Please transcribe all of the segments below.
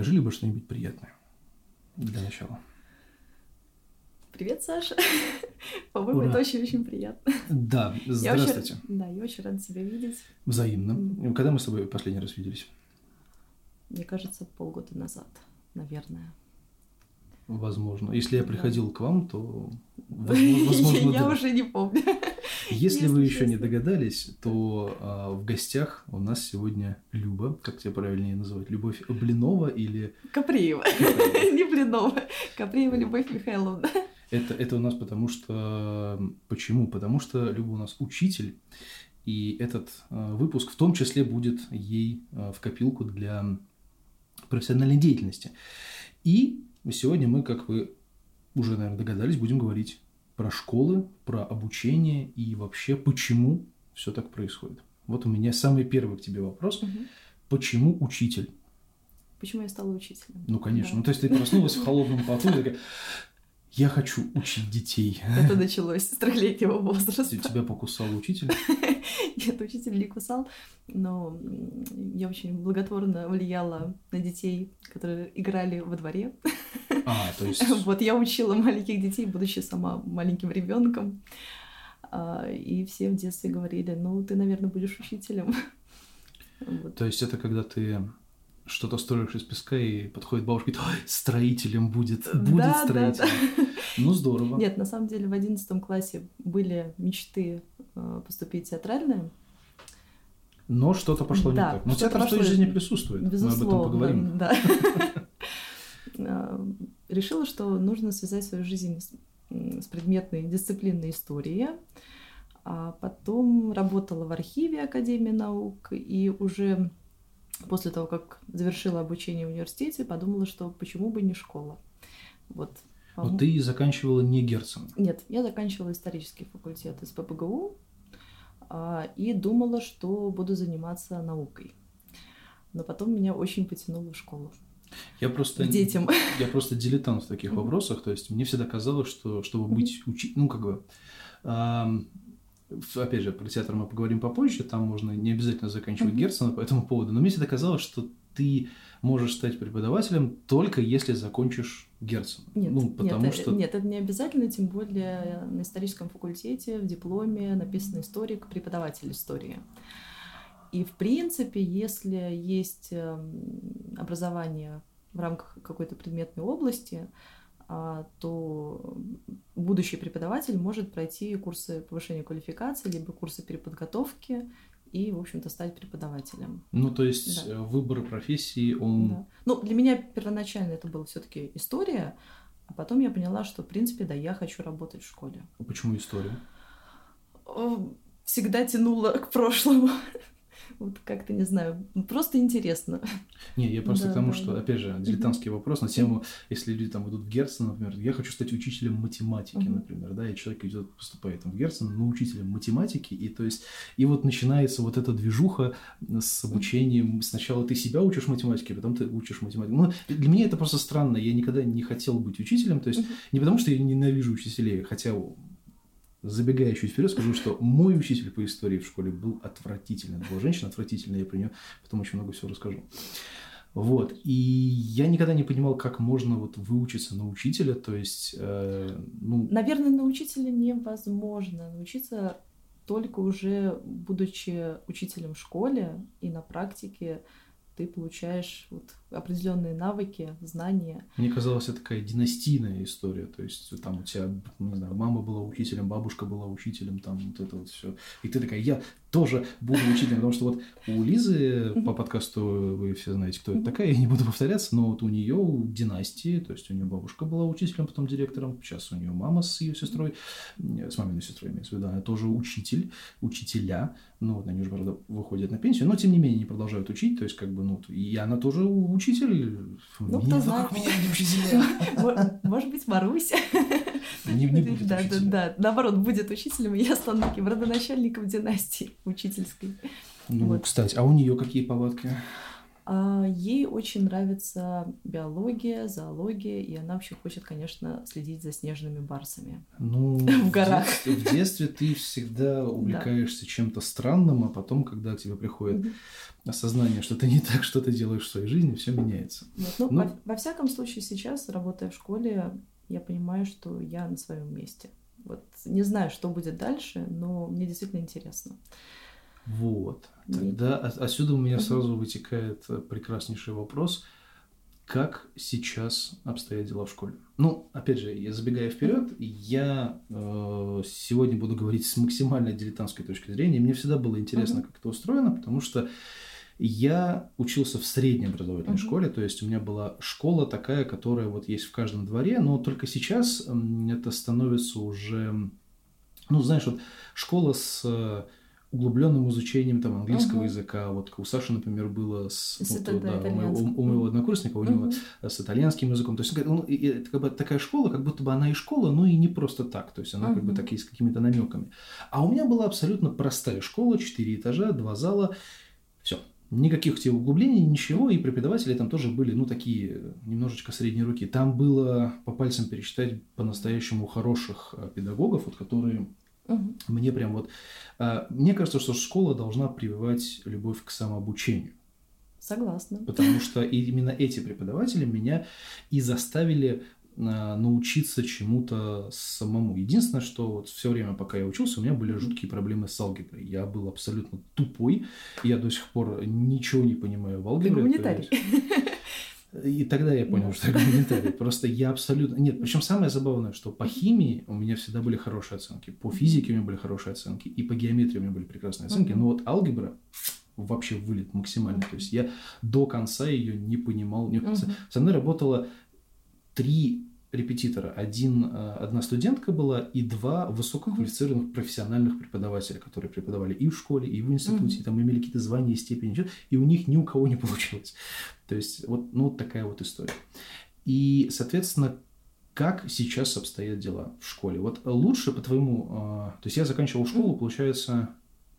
Скажи либо что-нибудь приятное для начала. Привет, Саша. По-моему, это очень-очень приятно. Да, здравствуйте. Я очень, да, я очень рада тебя видеть. Взаимно. Mm. Когда мы с тобой последний раз виделись? Мне кажется, полгода назад, наверное. Возможно. Если я приходил да. к вам, то возможно, Я уже не помню. Если вы еще не догадались, то а, в гостях у нас сегодня Люба, как тебя правильнее называть, Любовь Блинова или... Каприева. Не Блинова. Каприева Любовь Михайловна. Это, это у нас потому что... Почему? Потому что Люба у нас учитель, и этот а, выпуск в том числе будет ей а, в копилку для профессиональной деятельности. И сегодня мы, как вы уже, наверное, догадались, будем говорить про школы, про обучение и вообще почему все так происходит. Вот у меня самый первый к тебе вопрос. Угу. Почему учитель? Почему я стала учителем? Ну, конечно. Да. Ну, то есть ты проснулась в холодном поту и такая, я хочу учить детей. Это началось с трехлетнего возраста. Тебя покусал учитель? Нет, учитель не кусал, но я очень благотворно влияла на детей, которые играли во дворе. А, то есть... Вот я учила маленьких детей, будучи сама маленьким ребенком. А, и все в детстве говорили, ну, ты, наверное, будешь учителем. Вот. То есть это когда ты что-то строишь из песка, и подходит бабушка и говорит, строителем будет, будет да, строителем. Да, да. Ну, здорово. Нет, на самом деле в одиннадцатом классе были мечты э, поступить в театральное. Но что-то пошло да, не так. Но театр в твоей жизни присутствует. Безусловно, Мы об этом поговорим. Да. Решила, что нужно связать свою жизнь с предметной дисциплиной истории. А потом работала в архиве Академии наук и уже после того, как завершила обучение в университете, подумала, что почему бы не школа. Вот. Но ты заканчивала не Герцен? Нет, я заканчивала исторический факультет из ППГУ а, и думала, что буду заниматься наукой. Но потом меня очень потянуло в школу. Я просто, к детям. Я просто дилетант в таких вопросах. То есть мне всегда казалось, что чтобы быть учителем, ну как бы опять же, про театр мы поговорим попозже, там можно не обязательно заканчивать mm-hmm. Герцена по этому поводу, но мне всегда казалось, что ты можешь стать преподавателем только если закончишь Герцена. Нет, ну, потому нет, что... нет, это не обязательно, тем более на историческом факультете в дипломе написано историк, преподаватель истории. И в принципе, если есть эм, образование в рамках какой-то предметной области, а, то будущий преподаватель может пройти курсы повышения квалификации, либо курсы переподготовки и, в общем-то, стать преподавателем. Ну, то есть да. Э, выбор профессии, он... Да. Ну, для меня первоначально это была все таки история, а потом я поняла, что, в принципе, да, я хочу работать в школе. А почему история? Всегда тянула к прошлому. Вот как-то, не знаю, просто интересно. Не, я просто да, к тому, да, что, опять же, дилетантский вопрос на тему, если люди там идут в Герцен, например, я хочу стать учителем математики, угу. например, да, и человек идет, поступает там в Герцен, но учителем математики, и то есть, и вот начинается вот эта движуха с обучением, сначала ты себя учишь математике, потом ты учишь математику. Ну, для меня это просто странно, я никогда не хотел быть учителем, то есть, угу. не потому что я ненавижу учителей, хотя Забегая чуть вперед, скажу, что мой учитель по истории в школе был отвратительный. Была женщина отвратительная, я про нее потом очень много всего расскажу. Вот. И я никогда не понимал, как можно вот выучиться на учителя, то есть, э, ну... Наверное, на учителя невозможно. Научиться только уже будучи учителем в школе и на практике ты получаешь вот определенные навыки, знания. Мне казалось, это такая династийная история. То есть там у тебя, не знаю, мама была учителем, бабушка была учителем, там вот это вот все. И ты такая, я тоже буду учителем, потому что вот у Лизы по подкасту вы все знаете, кто это такая, я не буду повторяться, но вот у нее династии, то есть у нее бабушка была учителем, потом директором, сейчас у нее мама с ее сестрой, с маминой сестрой, имеется в виду, она тоже учитель, учителя, ну вот они уже, правда, выходят на пенсию, но тем не менее не продолжают учить, то есть как бы, ну, и она тоже учитель. Ну, кто знает. меня не учителя. Может быть, Маруся. Не, не будет да, да, да. Наоборот, будет учителем, и я стану таким родоначальником династии учительской. Ну, вот. кстати, а у нее какие повадки? А ей очень нравится биология, зоология, и она вообще хочет, конечно, следить за снежными барсами ну, в горах. В детстве, в детстве ты всегда увлекаешься да. чем-то странным, а потом, когда к тебе приходит угу. Осознание, что ты не так что-то делаешь в своей жизни, все меняется. Вот, ну, ну, во, во всяком случае, сейчас, работая в школе, я понимаю, что я на своем месте. Вот не знаю, что будет дальше, но мне действительно интересно. Вот. Тогда отсюда у меня угу. сразу вытекает э, прекраснейший вопрос. Как сейчас обстоят дела в школе? Ну, опять же, я забегая вперед, я э, сегодня буду говорить с максимально дилетантской точки зрения. Мне всегда было интересно, угу. как это устроено, потому что я учился в средней образовательной uh школе, то есть у меня была школа такая, которая вот есть в каждом дворе, но только сейчас это становится уже, ну, знаешь, вот школа с э, углубленным изучением там английского uh-huh. языка. Вот у Саши, например, было с, с ну, то, да, у, моего, у, моего однокурсника, у uh-huh. него с итальянским языком. То есть ну, это как бы такая школа, как будто бы она и школа, но и не просто так. То есть она uh-huh. как бы такие с какими-то намеками. А у меня была абсолютно простая школа, четыре этажа, два зала. Никаких тебе углублений, ничего, и преподаватели там тоже были, ну, такие немножечко средние руки. Там было по пальцам пересчитать по-настоящему хороших э, педагогов, вот, которые Угу. Мне прям вот... А, мне кажется, что школа должна прививать любовь к самообучению. Согласна. Потому что именно эти преподаватели меня и заставили а, научиться чему-то самому. Единственное, что вот все время, пока я учился, у меня были жуткие проблемы с алгеброй. Я был абсолютно тупой, я до сих пор ничего не понимаю в алгебре. Гуманитарий. И тогда я понял, что я гуманитарий. Просто я абсолютно... Нет, причем самое забавное, что по химии у меня всегда были хорошие оценки, по физике у меня были хорошие оценки, и по геометрии у меня были прекрасные оценки, но вот алгебра вообще вылет максимально. То есть я до конца ее не понимал. Со мной работало три репетитора. Один, э, одна студентка была и два высококвалифицированных профессиональных преподавателя, которые преподавали и в школе, и в институте, mm-hmm. и там имели какие-то звания, степени, и у них ни у кого не получилось. То есть вот, ну, вот такая вот история. И, соответственно, как сейчас обстоят дела в школе? Вот лучше, по-твоему, э, то есть я заканчивал школу, получается,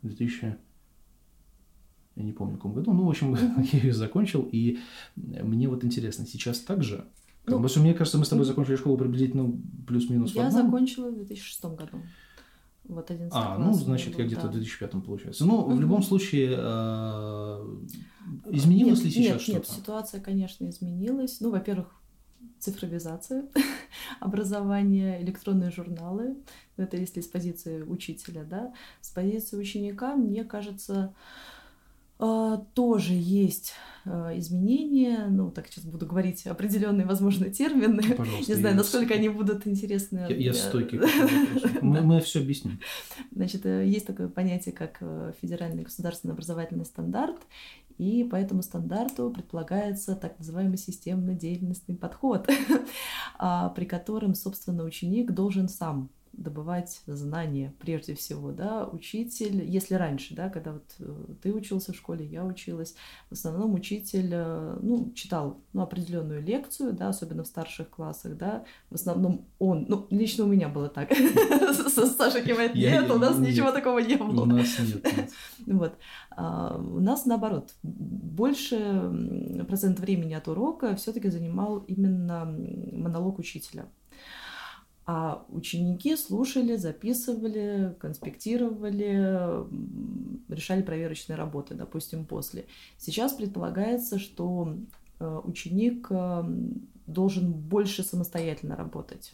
в 2000 я не помню, в каком году, ну, в общем, я ее закончил, и мне вот интересно, сейчас так же ну, Потому что мне кажется, мы с тобой закончили школу приблизительно плюс-минус Я закончила в 2006 году. Вот 11 А, ну, значит, я где-то да. в 2005 получается. Ну, угу. в любом случае, э, изменилось нет, ли сейчас нет, что-то? Нет, ситуация, конечно, изменилась. Ну, во-первых, цифровизация образования, электронные журналы. Это если с позиции учителя, да. С позиции ученика, мне кажется, тоже есть а, изменения, ну, так сейчас буду говорить определенные, возможно, термины. Пожалуйста, Не знаю, насколько они будут интересны. Я, я стойкий. Мы, мы все объясним. Значит, э, есть такое понятие, как э, федеральный государственный образовательный стандарт, и по этому стандарту предполагается так называемый системно-деятельностный подход, а, при котором, собственно, ученик должен сам добывать знания прежде всего, да, учитель, если раньше, да, когда вот э, ты учился в школе, я училась, в основном учитель, э, ну, читал, ну, определенную лекцию, да, особенно в старших классах, да, в основном он, ну, лично у меня было так, Саша кивает, нет, у нас ничего такого не было. У нас нет. Вот. А, у нас наоборот, больше процент времени от урока все-таки занимал именно монолог учителя. А ученики слушали, записывали, конспектировали, решали проверочные работы, допустим, после. Сейчас предполагается, что э, ученик э, должен больше самостоятельно работать.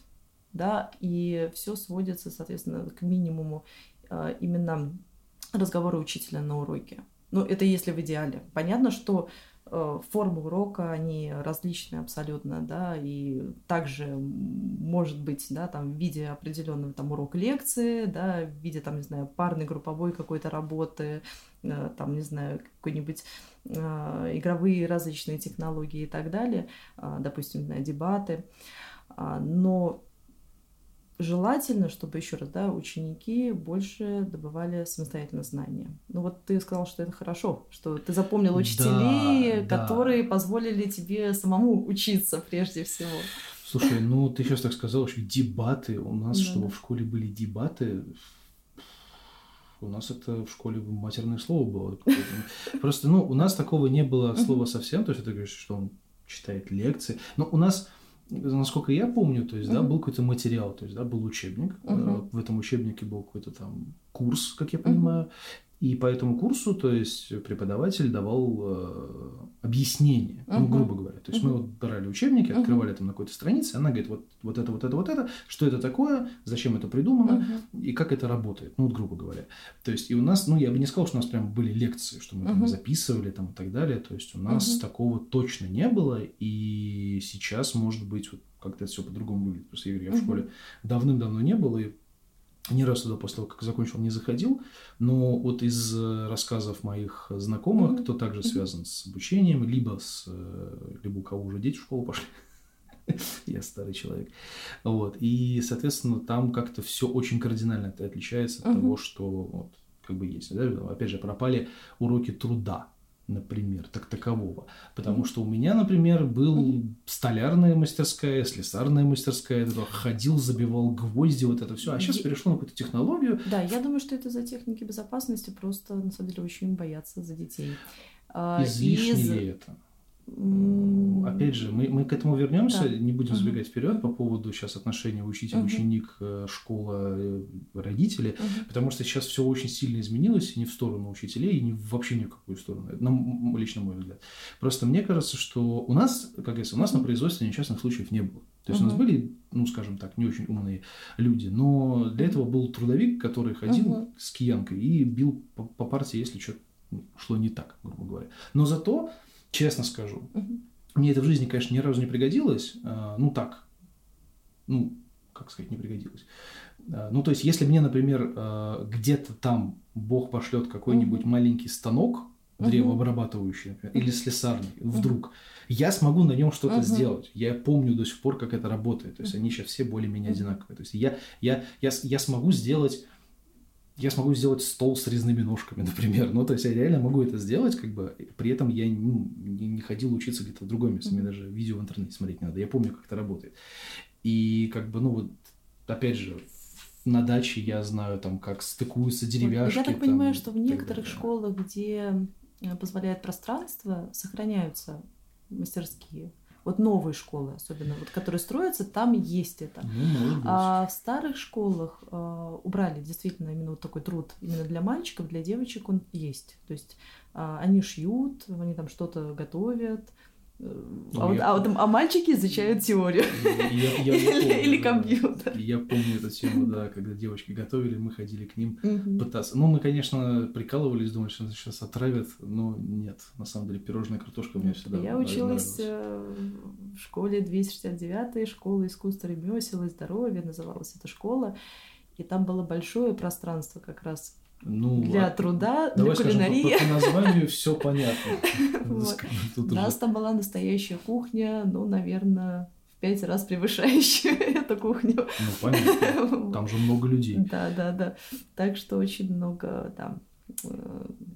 Да, и все сводится, соответственно, к минимуму э, именно разговора учителя на уроке. Ну, это если в идеале. Понятно, что формы урока, они различные абсолютно, да, и также может быть, да, там в виде определенного там урок лекции, да, в виде там, не знаю, парной, групповой какой-то работы, э, там, не знаю, какой-нибудь э, игровые различные технологии и так далее, допустим, на дебаты, а, но желательно, чтобы еще раз, да, ученики больше добывали самостоятельно знания. Ну вот ты сказал, что это хорошо, что ты запомнил учителей, да, которые да. позволили тебе самому учиться прежде всего. Слушай, ну ты сейчас так сказал, что дебаты у нас, да. чтобы в школе были дебаты, у нас это в школе матерное слово было. Просто, ну, у нас такого не было слова совсем, то есть ты говоришь, что он читает лекции. Но у нас насколько я помню, то есть, да, был какой-то материал, то есть, да, был учебник. Uh-huh. В этом учебнике был какой-то там курс, как я понимаю. Uh-huh. И по этому курсу, то есть преподаватель давал э, объяснение, uh-huh. ну, грубо говоря. То есть uh-huh. мы вот брали учебники, открывали uh-huh. там на какой-то странице, она говорит, вот, вот это, вот это, вот это, что это такое, зачем это придумано uh-huh. и как это работает, ну вот грубо говоря. То есть и у нас, ну я бы не сказал, что у нас прям были лекции, что мы uh-huh. там записывали там и так далее. То есть у нас uh-huh. такого точно не было, и сейчас, может быть, вот как-то это все по-другому выглядит. Просто я говорю, я uh-huh. в школе давным-давно не был, и ни раз туда после того, как закончил, не заходил, но вот из э, рассказов моих знакомых, mm-hmm. кто также связан с обучением, либо с э, либо у кого уже дети в школу пошли, я старый человек, вот, и, соответственно, там как-то все очень кардинально отличается от mm-hmm. того, что вот, как бы есть, да? опять же, пропали уроки труда, например, так такового. Потому что у меня, например, был столярная мастерская, слесарная мастерская, я ходил, забивал гвозди, вот это все. А сейчас перешло на какую-то технологию. Да, я думаю, что это за техники безопасности, просто на самом деле очень боятся за детей. А, Излишне Из... ли это? Опять же, мы, мы к этому вернемся, да. не будем забегать uh-huh. вперед по поводу сейчас отношения учитель-ученик, uh-huh. школа, э, родители, uh-huh. потому что сейчас все очень сильно изменилось, не в сторону учителей, и не вообще ни в какую сторону, на, лично мой взгляд. Просто мне кажется, что у нас, как говорится, у нас на производстве несчастных случаев не было. То есть uh-huh. у нас были, ну, скажем так, не очень умные люди, но для этого был трудовик, который ходил uh-huh. с киянкой и бил по, по партии, если что-то шло не так, грубо говоря. Но зато Честно скажу. Угу. Мне это в жизни, конечно, ни разу не пригодилось. А, ну так. Ну, как сказать, не пригодилось. А, ну, то есть, если мне, например, а, где-то там Бог пошлет какой-нибудь угу. маленький станок, древообрабатывающий, например, или слесарный, вдруг, я смогу на нем что-то сделать. Я помню до сих пор, как это работает. То есть, они сейчас все более-менее одинаковые. То есть, я, я, я, я смогу сделать я смогу сделать стол с резными ножками, например. Ну, то есть я реально могу это сделать, как бы, при этом я ну, не, не ходил учиться где-то в другом месте, мне даже видео в интернете смотреть не надо, я помню, как это работает. И как бы, ну вот, опять же, на даче я знаю, там, как стыкуются деревяшки. Я так там, понимаю, что в некоторых школах, где э, позволяет пространство, сохраняются мастерские вот новые школы, особенно, вот, которые строятся, там есть это. Ну, а в старых школах э, убрали действительно именно вот такой труд именно для мальчиков, для девочек он есть. То есть э, они шьют, они там что-то готовят, а, вот, а, вот, а мальчики изучают теорию. Я, я, или, помню, или компьютер. Я помню эту тему, да, когда девочки готовили, мы ходили к ним пытаться. Ну, мы, конечно, прикалывались, думали, что сейчас отравят, но нет. На самом деле, пирожная картошка мне всегда Я училась э, в школе 269-й, школа искусства ремесел и здоровья, называлась эта школа. И там было большое пространство как раз ну, для а... труда, Давай для кулинарии. Скажем, по, по названию все понятно. У нас там была настоящая кухня, ну, наверное, в пять раз превышающая эту кухню. Ну, понятно. Там же много людей. Да, да, да. Так что очень много там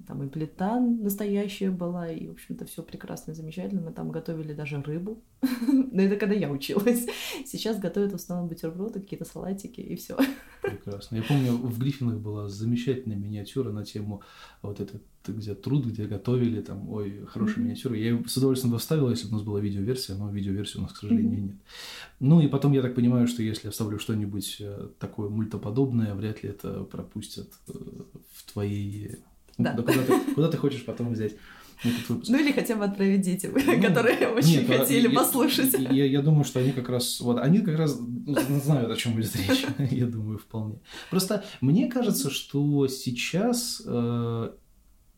там и плита настоящая была, и, в общем-то, все прекрасно и замечательно. Мы там готовили даже рыбу. Но это когда я училась. Сейчас готовят в основном бутерброды, какие-то салатики, и все. Прекрасно. Я помню, в Гриффинах была замечательная миниатюра на тему вот этот где труд, где готовили, там, ой, хорошая mm-hmm. миниатюра. Я с удовольствием доставил, если бы у нас была видеоверсия, но видеоверсии у нас, к сожалению, mm-hmm. нет. Ну и потом я так понимаю, что если я вставлю что-нибудь э, такое мультоподобное, вряд ли это пропустят э, в твои... Да. да куда, ты, куда ты хочешь потом взять этот выпуск. Ну или хотя бы отправить детям, ну, которые очень нет, а хотели я, послушать. Я, я, я думаю, что они как раз, вот, они как раз ну, знают, о чем будет речь. я думаю, вполне. Просто мне кажется, что сейчас э,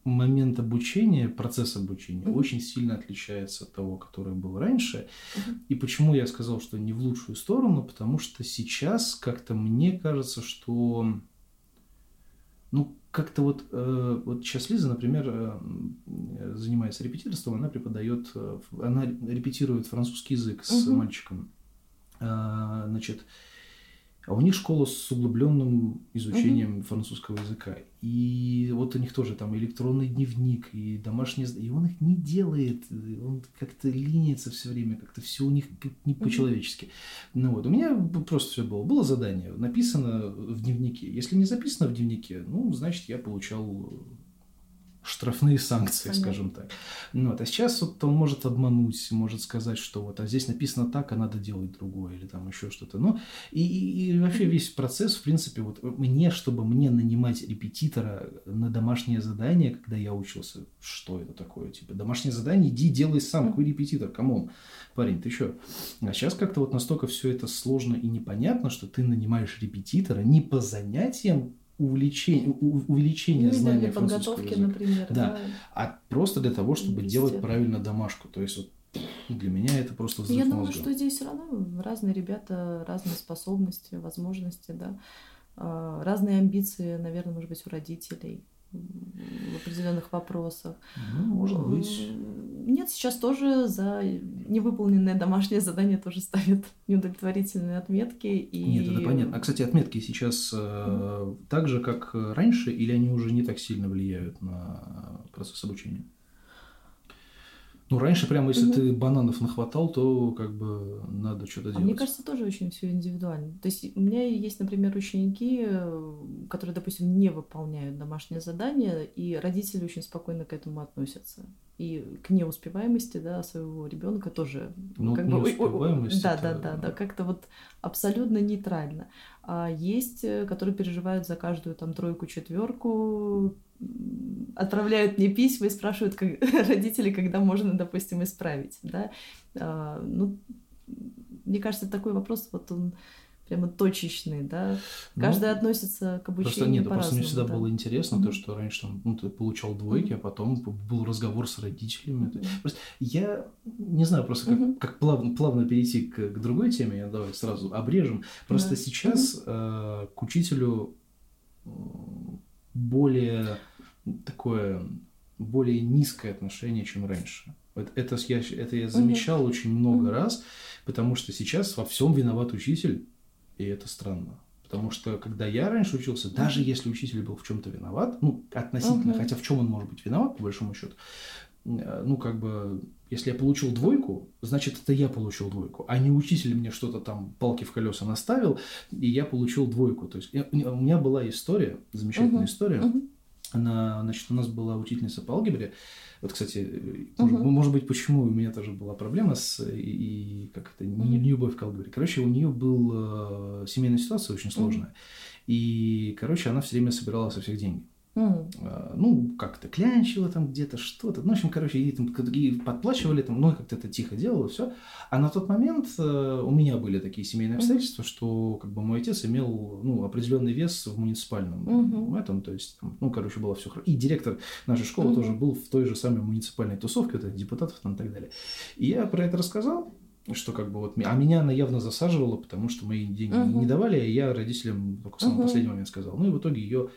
момент обучения, процесс обучения mm-hmm. очень сильно отличается от того, который был раньше. Mm-hmm. И почему я сказал, что не в лучшую сторону, потому что сейчас как-то мне кажется, что ну как-то вот, э, вот сейчас Лиза, например, э, занимается репетиторством, она преподает, э, она репетирует французский язык с mm-hmm. мальчиком. Э, значит, А у них школа с углубленным изучением угу. французского языка. И вот у них тоже там электронный дневник и домашний... И он их не делает. Он как-то линится все время, как-то все у них не по-человечески. Ну вот, у меня просто все было. Было задание, написано в дневнике. Если не записано в дневнике, ну, значит, я получал штрафные санкции, Понятно. скажем так. Ну, вот. А сейчас вот он может обмануть, может сказать, что вот, а здесь написано так, а надо делать другое, или там еще что-то. Ну, и, и, и вообще весь процесс, в принципе, вот мне, чтобы мне нанимать репетитора на домашнее задание, когда я учился, что это такое? Типа, домашнее задание, иди делай сам, какой репетитор, come on, парень, ты что? А сейчас как-то вот настолько все это сложно и непонятно, что ты нанимаешь репетитора не по занятиям, увлечение, увеличение ну, знания подготовки, языка. например. Да. да, а просто для того, чтобы делать правильно домашку. То есть вот для меня это просто взрыв Я думаю, что здесь все равно разные ребята, разные способности, возможности, да, а, разные амбиции, наверное, может быть, у родителей в определенных вопросах. Ну, может быть. Нет, сейчас тоже за невыполненное домашнее задание тоже ставят неудовлетворительные отметки. И... Нет, это понятно. А, кстати, отметки сейчас mm. так же, как раньше, или они уже не так сильно влияют на процесс обучения? Ну, раньше прямо, если угу. ты бананов нахватал, то как бы надо что-то делать. А мне кажется, тоже очень все индивидуально. То есть у меня есть, например, ученики, которые, допустим, не выполняют домашнее задание, и родители очень спокойно к этому относятся. И к неуспеваемости да, своего ребенка тоже. Ну, как бы, неуспеваемость. Да, это... да, да, да, как-то вот абсолютно нейтрально. А есть, э, которые переживают за каждую там тройку, четверку, отправляют мне письма и спрашивают как, родители, когда можно, допустим, исправить, да. А, ну, мне кажется, такой вопрос, вот он прямо точечный, да. Ну, Каждый ну, относится к обучению Просто нет, просто мне всегда да. было интересно mm-hmm. то, что раньше там, ну, ты получал двойки, mm-hmm. а потом был разговор с родителями. Mm-hmm. Просто я не знаю, просто как, mm-hmm. как плавно, плавно перейти к, к другой теме, я давай сразу обрежем. Просто yeah. сейчас mm-hmm. э, к учителю более такое более низкое отношение, чем раньше. Это, это, я, это я замечал угу. очень много угу. раз, потому что сейчас во всем виноват учитель, и это странно. Потому что когда я раньше учился, даже если учитель был в чем-то виноват, ну, относительно, угу. хотя в чем он может быть виноват, по большому счету, ну, как бы, если я получил двойку, значит, это я получил двойку, а не учитель мне что-то там палки в колеса наставил, и я получил двойку. То есть я, у меня была история, замечательная угу. история. Угу она, значит, у нас была учительница по алгебре. Вот, кстати, uh-huh. может, может быть, почему у меня тоже была проблема с и, и как это не, не любовь к алгебре. Короче, у нее была семейная ситуация очень сложная. Uh-huh. И, короче, она все время собирала со всех деньги. Mm. Ну, как-то клянчила там где-то что-то. Ну, в общем, короче, и, там, и подплачивали, там, ну, как-то это тихо делала, все. А на тот момент э, у меня были такие семейные обстоятельства, mm. что как бы мой отец имел ну, определенный вес в муниципальном mm-hmm. этом, то есть, там, ну, короче, было все хорошо. И директор нашей школы mm-hmm. тоже был в той же самой муниципальной тусовке, вот депутатов там и так далее. И я про это рассказал, что как бы вот, а меня она явно засаживала, потому что мои деньги uh-huh. не давали, и я родителям только в самый uh-huh. последний момент сказал. Ну и в итоге ее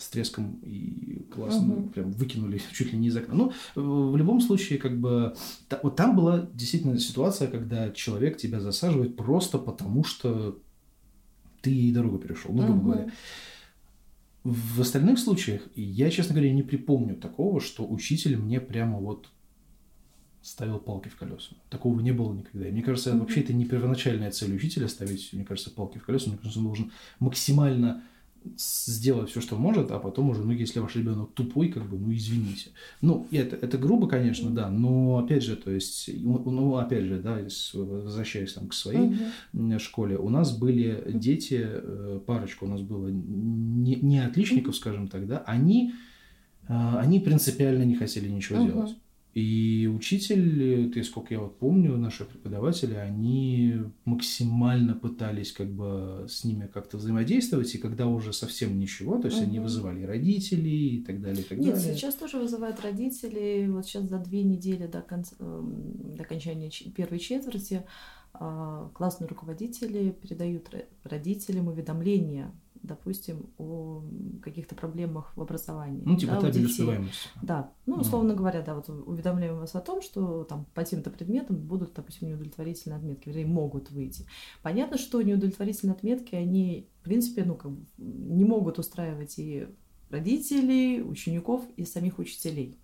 с треском и классно угу. прям выкинули чуть ли не из окна. Ну, в любом случае, как бы, та, вот там была действительно ситуация, когда человек тебя засаживает просто потому, что ты ей дорогу перешел, ну, грубо угу. говоря. В остальных случаях я, честно говоря, не припомню такого, что учитель мне прямо вот ставил палки в колеса. Такого не было никогда. И мне кажется, mm-hmm. вообще это не первоначальная цель учителя ставить, мне кажется, палки в колеса. Мне кажется, он должен максимально сделать все, что может, а потом уже, ну, если ваш ребенок тупой, как бы, ну, извините. Ну, это, это грубо, конечно, да, но, опять же, то есть, ну, опять же, да, возвращаясь там к своей uh-huh. школе, у нас были дети, э, парочка у нас было не, не отличников, скажем так, да, они, э, они принципиально не хотели ничего uh-huh. делать. И учитель, ты сколько я вот помню, наши преподаватели, они максимально пытались как бы с ними как-то взаимодействовать, и когда уже совсем ничего, то есть угу. они вызывали родителей и так далее, и так Нет, далее. сейчас тоже вызывают родителей. Вот сейчас за две недели до, конца, эм, до окончания первой четверти а, классные руководители передают родителям уведомления допустим, о каких-то проблемах в образовании. Ну, типа да, табель успеваемости. Да, ну, условно говоря, да, вот уведомляем вас о том, что там по тем-то предметам будут, допустим, неудовлетворительные отметки, вернее, могут выйти. Понятно, что неудовлетворительные отметки, они, в принципе, ну, как бы не могут устраивать и родителей, учеников, и самих учителей.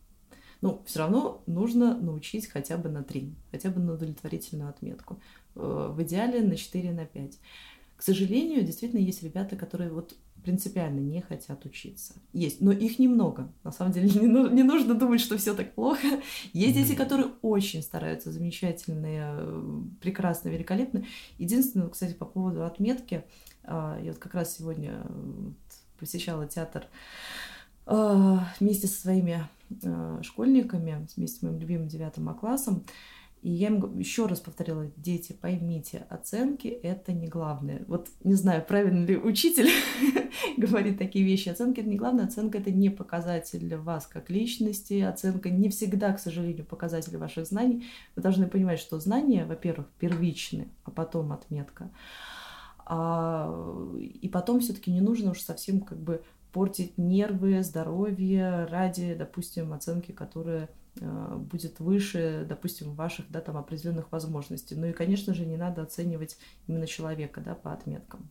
Ну, все равно нужно научить хотя бы на 3, хотя бы на удовлетворительную отметку. Э, В идеале на 4, на 5. К сожалению, действительно есть ребята, которые вот принципиально не хотят учиться. Есть, но их немного. На самом деле не, ну- не нужно думать, что все так плохо. Есть дети, которые очень стараются, замечательные, э, прекрасно, великолепно. Единственное, кстати, по поводу отметки, а, я вот как раз сегодня э, посещала театр вместе со своими э, школьниками, вместе с моим любимым девятым А классом. И я им еще раз повторила, дети, поймите, оценки это не главное. Вот не знаю, правильно ли учитель говорит такие вещи. Оценки это не главное, оценка это не показатель вас как личности, оценка не всегда, к сожалению, показатель ваших знаний. Вы должны понимать, что знания, во-первых, первичны, а потом отметка. А, и потом все-таки не нужно уж совсем как бы портить нервы, здоровье ради, допустим, оценки, которая будет выше, допустим, ваших да, там, определенных возможностей. Ну и, конечно же, не надо оценивать именно человека да, по отметкам.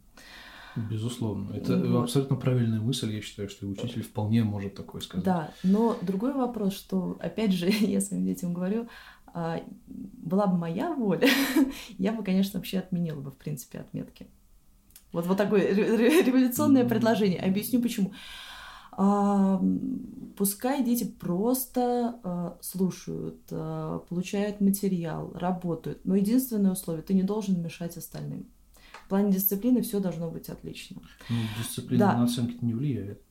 Безусловно. Это Вот. абсолютно правильная мысль. Я считаю, что и учитель вполне может такое сказать. Да, но другой вопрос, что, опять же, я своим детям говорю, а, была бы моя воля, я бы, конечно, вообще отменила бы, в принципе, отметки. Вот, вот такое ре- ре- революционное предложение. Объясню почему. Пускай дети просто а, слушают, а, получают материал, работают. Но единственное условие, ты не должен мешать остальным. В плане дисциплины все должно быть отлично. Ну, дисциплина Да. на оценки не влияет.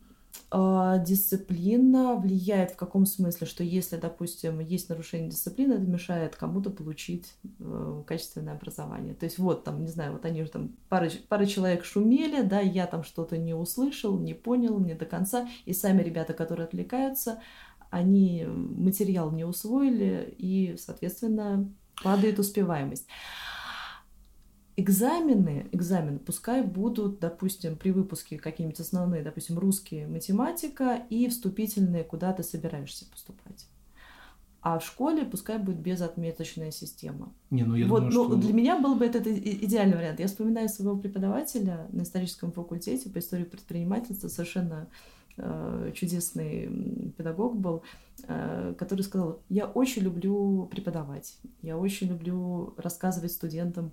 А, Дисциплина влияет в каком смысле, что если, допустим, есть нарушение дисциплины, это мешает кому-то получить э, качественное образование. То есть вот там, не знаю, вот они же там пара, пара человек шумели, да, я там что-то не услышал, не понял, не до конца, и сами ребята, которые отвлекаются, они материал не усвоили, и, соответственно, падает успеваемость. Экзамены, экзамены, пускай будут, допустим, при выпуске какие-нибудь основные, допустим, русские, математика и вступительные, куда ты собираешься поступать. А в школе пускай будет безотметочная система. Не, ну я вот, думаю, ну, что... для меня был бы это и- идеальный вариант. Я вспоминаю своего преподавателя на историческом факультете по истории предпринимательства, совершенно э, чудесный педагог был, э, который сказал, я очень люблю преподавать, я очень люблю рассказывать студентам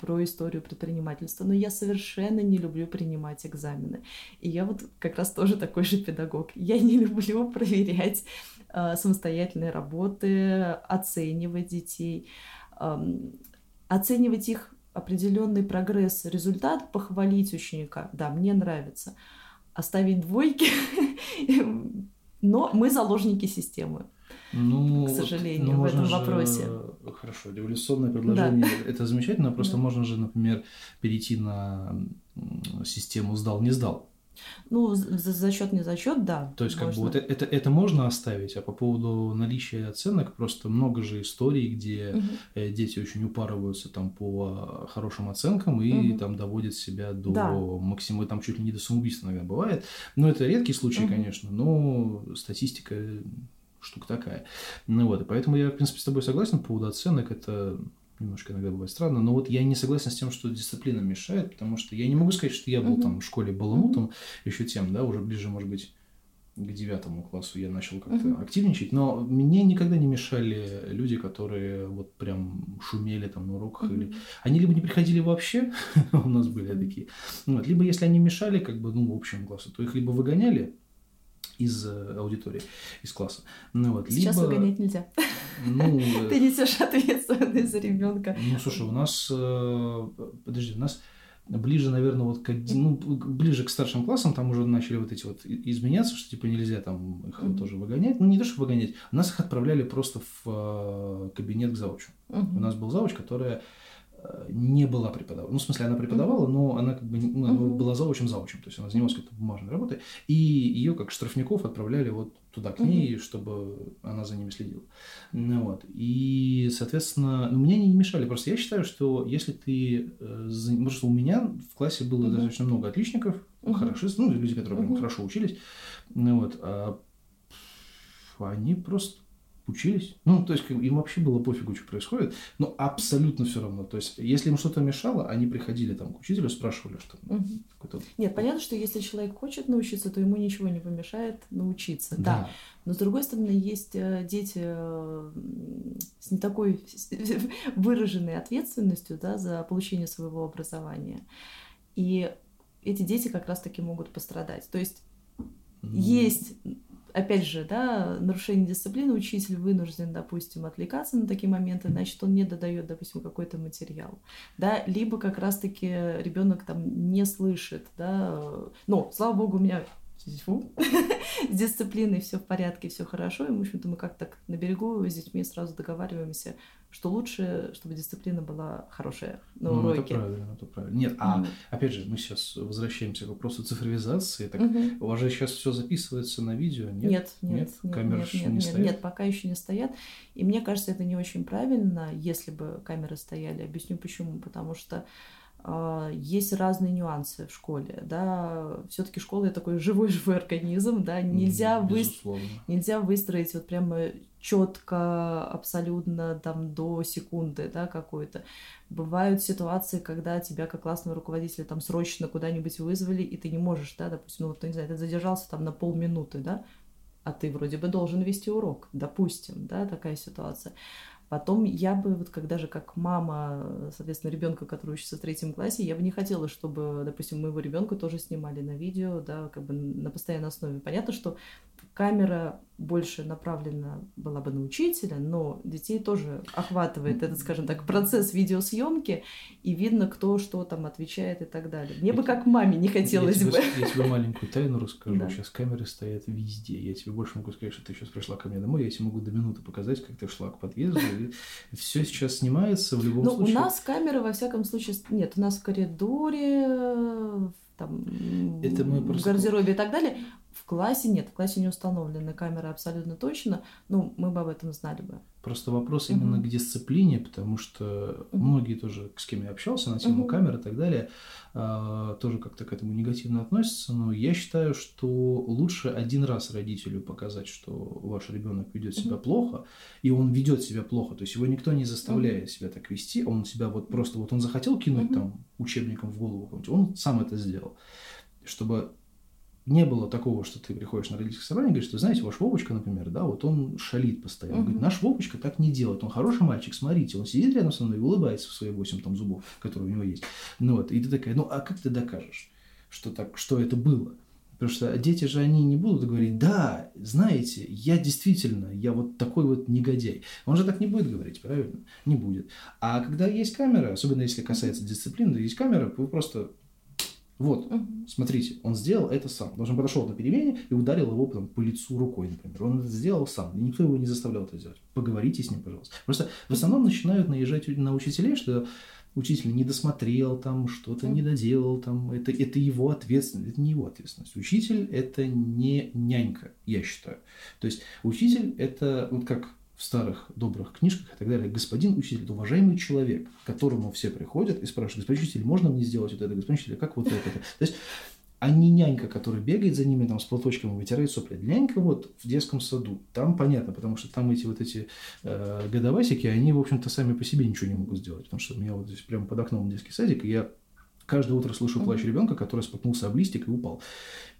про историю предпринимательства, но я совершенно не люблю принимать экзамены. И я вот как раз тоже такой же педагог. Я не люблю проверять э, самостоятельные работы, оценивать детей, эм, оценивать их определенный прогресс, результат, похвалить ученика. Да, мне нравится. Оставить двойки, но мы заложники системы. Ну, к сожалению, ну, в можно этом же- вопросе. Хорошо, революционное предложение это замечательно, просто Да. можно же, например, перейти на систему сдал-не сдал. Ну, за, за счет не зачет, да. То есть, как бы можно. вот это, это можно оставить, а по поводу наличия оценок, просто много же историй, где э, дети очень упарываются там по хорошим оценкам и Мгм. там доводят себя до Да. максимума, там чуть ли не до самоубийства иногда бывает. Но это редкий случай, Мгм. конечно, но статистика штука такая. Ну вот, и поэтому я, в принципе, с тобой согласен по поводу оценок, это немножко иногда бывает странно, но вот я не согласен с тем, что дисциплина мешает, потому что я не могу сказать, что я был Мгм. там в школе баламутом, еще тем, да, уже ближе, может быть, к девятому классу я начал как-то Мгм. активничать, но мне никогда не мешали люди, которые вот прям шумели там на уроках Мгм. или они либо не приходили вообще, у нас были такие, вот, либо если они мешали как бы ну общему классу, то их либо выгоняли из э, аудитории, из класса, ну вот, Сейчас либо выгонять нельзя. ну э, Ты несешь ответственность за ребенка. ну, слушай, у нас, э, подожди, у нас ближе, наверное, вот к, ну, ближе к старшим классам, там уже начали вот эти вот изменяться, что типа нельзя там их Мгм. тоже выгонять. Ну, не то, что выгонять, у нас их отправляли просто в кабинет к заучу. Мгм. У нас был зауч, которая не была преподавала. Ну, в смысле, она преподавала, но она как бы ну, она Мгм. была заучем. То есть она занималась какой-то бумажной работой. И ее, как штрафников, отправляли вот туда, к ней, чтобы она за ними следила. Ну, вот. И, соответственно, ну, мне они не мешали. Просто я считаю, что если ты... э, что у меня в классе было Мгм. достаточно много отличников, угу. хорошисты, ну, люди, которые угу. хорошо учились, ну, вот, а они просто учились. Ну, то есть им вообще было пофигу, что происходит, но абсолютно все равно. То есть, если им что-то мешало, они приходили там к учителю, спрашивали, что угу. Нет, понятно, что если человек хочет научиться, то ему ничего не помешает научиться. Да. да. Но с другой стороны, есть э, дети э, с не такой выраженной ответственностью да, за получение своего образования. И эти дети как раз-таки могут пострадать. То есть есть опять же, да, нарушение дисциплины, учитель вынужден, допустим, отвлекаться на такие моменты, значит, он не додает, допустим, какой-то материал, да, либо как раз-таки ребенок там не слышит, да, но, слава богу, у меня фу, с дисциплиной все в порядке, все хорошо. И, в общем-то, мы как-то на берегу с детьми сразу договариваемся, что лучше, чтобы дисциплина была хорошая на ну, уроке. Это правильно, это правильно. Нет, а опять же, мы сейчас возвращаемся к вопросу цифровизации. Так mm у вас же сейчас все записывается на видео, нет? Нет, нет, нет, камеры нет, нет, не нет, стоят? нет, пока еще не стоят. И мне кажется, это не очень правильно, если бы камеры стояли. Объясню почему. Потому что есть разные нюансы в школе, да, все-таки школа это такой живой-живой организм, да, нельзя, вы... нельзя выстроить вот прямо четко, абсолютно там до секунды, да, какой-то. Бывают ситуации, когда тебя как классного руководителя там срочно куда-нибудь вызвали, и ты не можешь, да, допустим, ну вот, не знаю, ты задержался там на полминуты, да, а ты вроде бы должен вести урок, допустим, да, такая ситуация. Потом я бы, вот когда же как мама, соответственно, ребенка, который учится в третьем классе, я бы не хотела, чтобы, допустим, моего ребенка тоже снимали на видео, да, как бы на постоянной основе. Понятно, что камера больше направлена была бы на учителя, но детей тоже охватывает этот, скажем так, процесс видеосъемки, и видно, кто что там отвечает и так далее. Мне я бы как маме не хотелось я бы. Тебе, я тебе маленькую тайну расскажу. Да. Сейчас камеры стоят везде. Я тебе больше могу сказать, что ты сейчас пришла ко мне домой, я тебе могу до минуты показать, как ты шла к подъезду. Все сейчас снимается в любом но случае. у нас камеры, во всяком случае, нет, у нас в коридоре, там, это мы просто... в гардеробе и так далее. В классе нет, в классе не установлены камеры абсолютно точно, ну, мы бы об этом знали бы. Просто вопрос именно uh-huh. к дисциплине, потому что uh-huh. многие тоже, с кем я общался на тему uh-huh. камер и так далее, э, тоже как-то к этому негативно относятся, но я считаю, что лучше один раз родителю показать, что ваш ребенок ведет себя uh-huh. плохо, и он ведет себя плохо, то есть его никто не заставляет uh-huh. себя так вести, он себя вот просто, вот он захотел кинуть uh-huh. там учебником в голову, он сам это сделал, чтобы не было такого, что ты приходишь на родительское собрание и говоришь, что, знаете, ваш Вовочка, например, да, вот он шалит постоянно. Он говорит, наш Вовочка так не делает, он хороший мальчик, смотрите, он сидит рядом со мной и улыбается в свои восемь там зубов, которые у него есть. Ну вот, и ты такая, ну а как ты докажешь, что, так, что это было? Потому что дети же, они не будут говорить, да, знаете, я действительно, я вот такой вот негодяй. Он же так не будет говорить, правильно? Не будет. А когда есть камера, особенно если касается дисциплины, есть камера, вы просто вот, угу. смотрите, он сделал это сам. Потому что он подошел на перемене и ударил его там, по лицу рукой, например. Он это сделал сам. И никто его не заставлял это делать. Поговорите с ним, пожалуйста. Просто в основном начинают наезжать на учителей, что учитель не досмотрел, там что-то не доделал, там это, это его ответственность, это не его ответственность. Учитель это не нянька, я считаю. То есть учитель это вот как в старых добрых книжках и так далее, господин учитель, это уважаемый человек, к которому все приходят и спрашивают, господин учитель, можно мне сделать вот это, господин учитель, как вот это? То есть а не нянька, которая бегает за ними там с платочком и вытирает сопли. Нянька вот в детском саду. Там понятно, потому что там эти вот эти э, годовасики, они, в общем-то, сами по себе ничего не могут сделать. Потому что у меня вот здесь прямо под окном детский садик, и я каждое утро слышу плач ребенка, который споткнулся об листик и упал.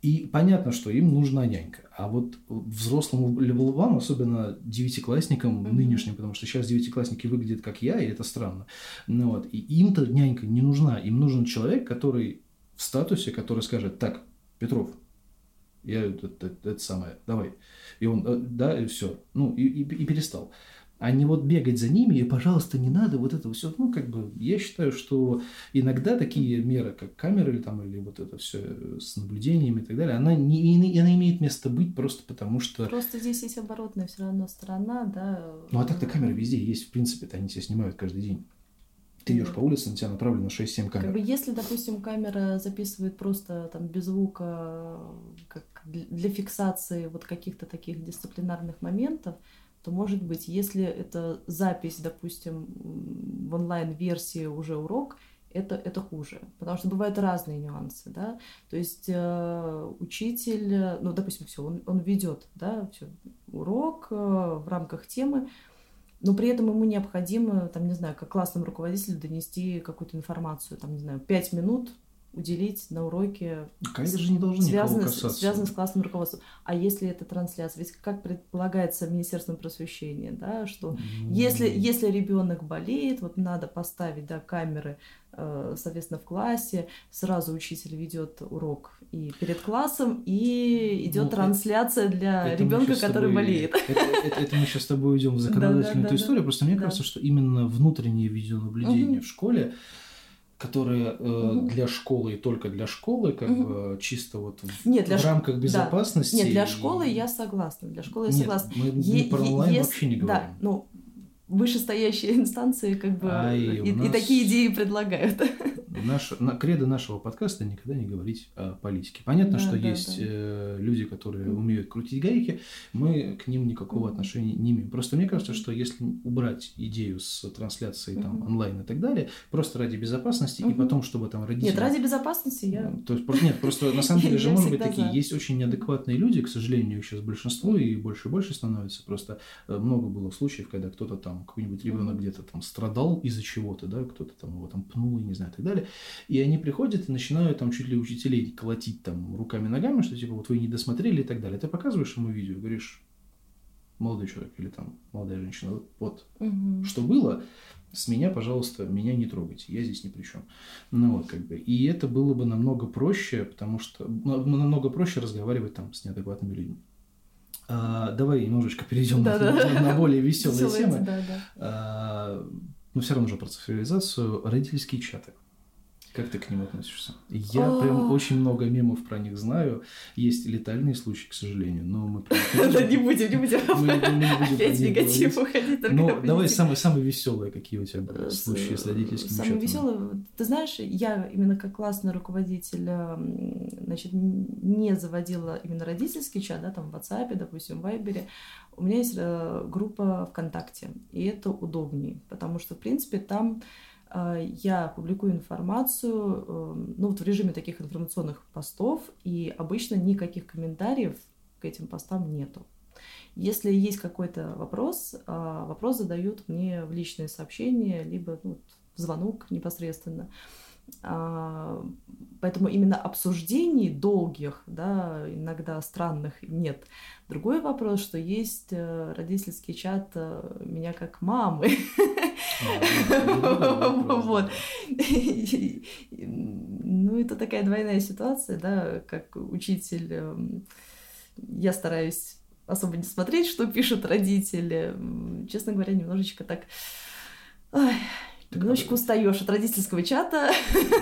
И понятно, что им нужна нянька. А вот взрослым левелвам, особенно девятиклассникам mm-hmm. нынешним, потому что сейчас девятиклассники выглядят как я, и это странно. Ну, вот, и им-то нянька не нужна. Им нужен человек, который в статусе, который скажет, так, Петров, я это, это, это самое, давай. И он, э, да, и все. Ну, и, и, и перестал а не вот бегать за ними, и, пожалуйста, не надо вот это все. Ну, как бы, я считаю, что иногда такие меры, как камеры или, там, или вот это все с наблюдениями и так далее, она, не, она имеет место быть просто потому, что... Просто здесь есть оборотная все равно сторона, да. Ну, а так-то камеры везде есть, в принципе-то, они тебя снимают каждый день. Ты идешь по улице, на тебя направлено 6-7 камер. Как бы, если, допустим, камера записывает просто там без звука, как для фиксации вот каких-то таких дисциплинарных моментов, то, может быть, если это запись, допустим, в онлайн-версии уже урок, это, это хуже. Потому что бывают разные нюансы, да. То есть э, учитель, ну, допустим, все, он, он ведет, да, все, урок э, в рамках темы, но при этом ему необходимо, там, не знаю, как классному руководителю донести какую-то информацию, там, не знаю, пять минут уделить на уроке. Конечно же не должно связано, с, связано с классным руководством. А если это трансляция? Ведь как предполагается Министерством просвещения, да, что mm. если, если ребенок болеет, вот надо поставить да, камеры, э, соответственно, в классе, сразу учитель ведет урок и перед классом, и идет ну, трансляция для ребенка, который тобой, болеет. Это, это, это мы сейчас с тобой уйдем в законодательную да, да, да, историю. Просто мне кажется, что именно внутреннее видеонаблюдение угу. в школе которые э, угу. для школы и только для школы, как угу. бы чисто вот в, Нет, для в рамках безопасности. Да. Нет, для школы я согласна. Для школы я Нет, согласна. Мы, е- про онлайн е- вообще не говорим. Да, ну вышестоящие инстанции как бы а и, и, нас... и такие идеи предлагают. Наш, на, кредо нашего подкаста никогда не говорить о политике. Понятно, да, что да, есть да. Э, люди, которые умеют крутить гайки, мы к ним никакого отношения не имеем. Просто мне кажется, что если убрать идею с трансляцией там онлайн и так далее, просто ради безопасности и потом, чтобы там родители... Нет, ради безопасности я... То есть, нет, просто на самом деле же может быть такие, есть очень неадекватные люди, к сожалению, сейчас большинство и больше и больше становится. Просто э, много было случаев, когда кто-то там, какой-нибудь ребенок где-то там страдал из-за чего-то, да, кто-то там его там пнул, и не знаю, и так далее далее. И они приходят и начинают там чуть ли учителей колотить там руками-ногами, что типа вот вы не досмотрели и так далее. Ты показываешь ему видео, говоришь, молодой человек или там молодая женщина, вот угу. что было, с меня, пожалуйста, меня не трогайте, я здесь ни при чем. Ну вот как бы. И это было бы намного проще, потому что ну, намного проще разговаривать там с неадекватными людьми. А, давай немножечко перейдем да, на, да. на более веселые темы. Да, да. А, но все равно же про цифровизацию. Родительские чаты. Как ты к ним относишься? Я О! прям очень много мемов про них знаю. Есть летальные случаи, к сожалению, но мы... Да не будем, не будем. Опять негатив уходить. Ну, давай самые самые веселые, какие у тебя были случаи с родительскими Самые веселые, ты знаешь, я именно как классный руководитель, значит, не заводила именно родительский чат, да, там в WhatsApp, допустим, в Viber. У меня есть э, группа ВКонтакте, и это удобнее, потому что, в принципе, там а, я публикую информацию эм, ну, вот в режиме таких информационных постов, и обычно никаких комментариев к этим постам нету. Если есть какой-то вопрос, а, вопрос задают мне в личные сообщения, либо ну, звонок непосредственно. А, поэтому именно обсуждений долгих, да, иногда странных нет. Другой вопрос, что есть э, родительский чат э, меня как мамы. Вот. Ну, это такая двойная ситуация, да, как учитель. Эм, я стараюсь особо не смотреть, что пишут родители. Честно говоря, немножечко так... Ой, немножечко устаешь от родительского чата,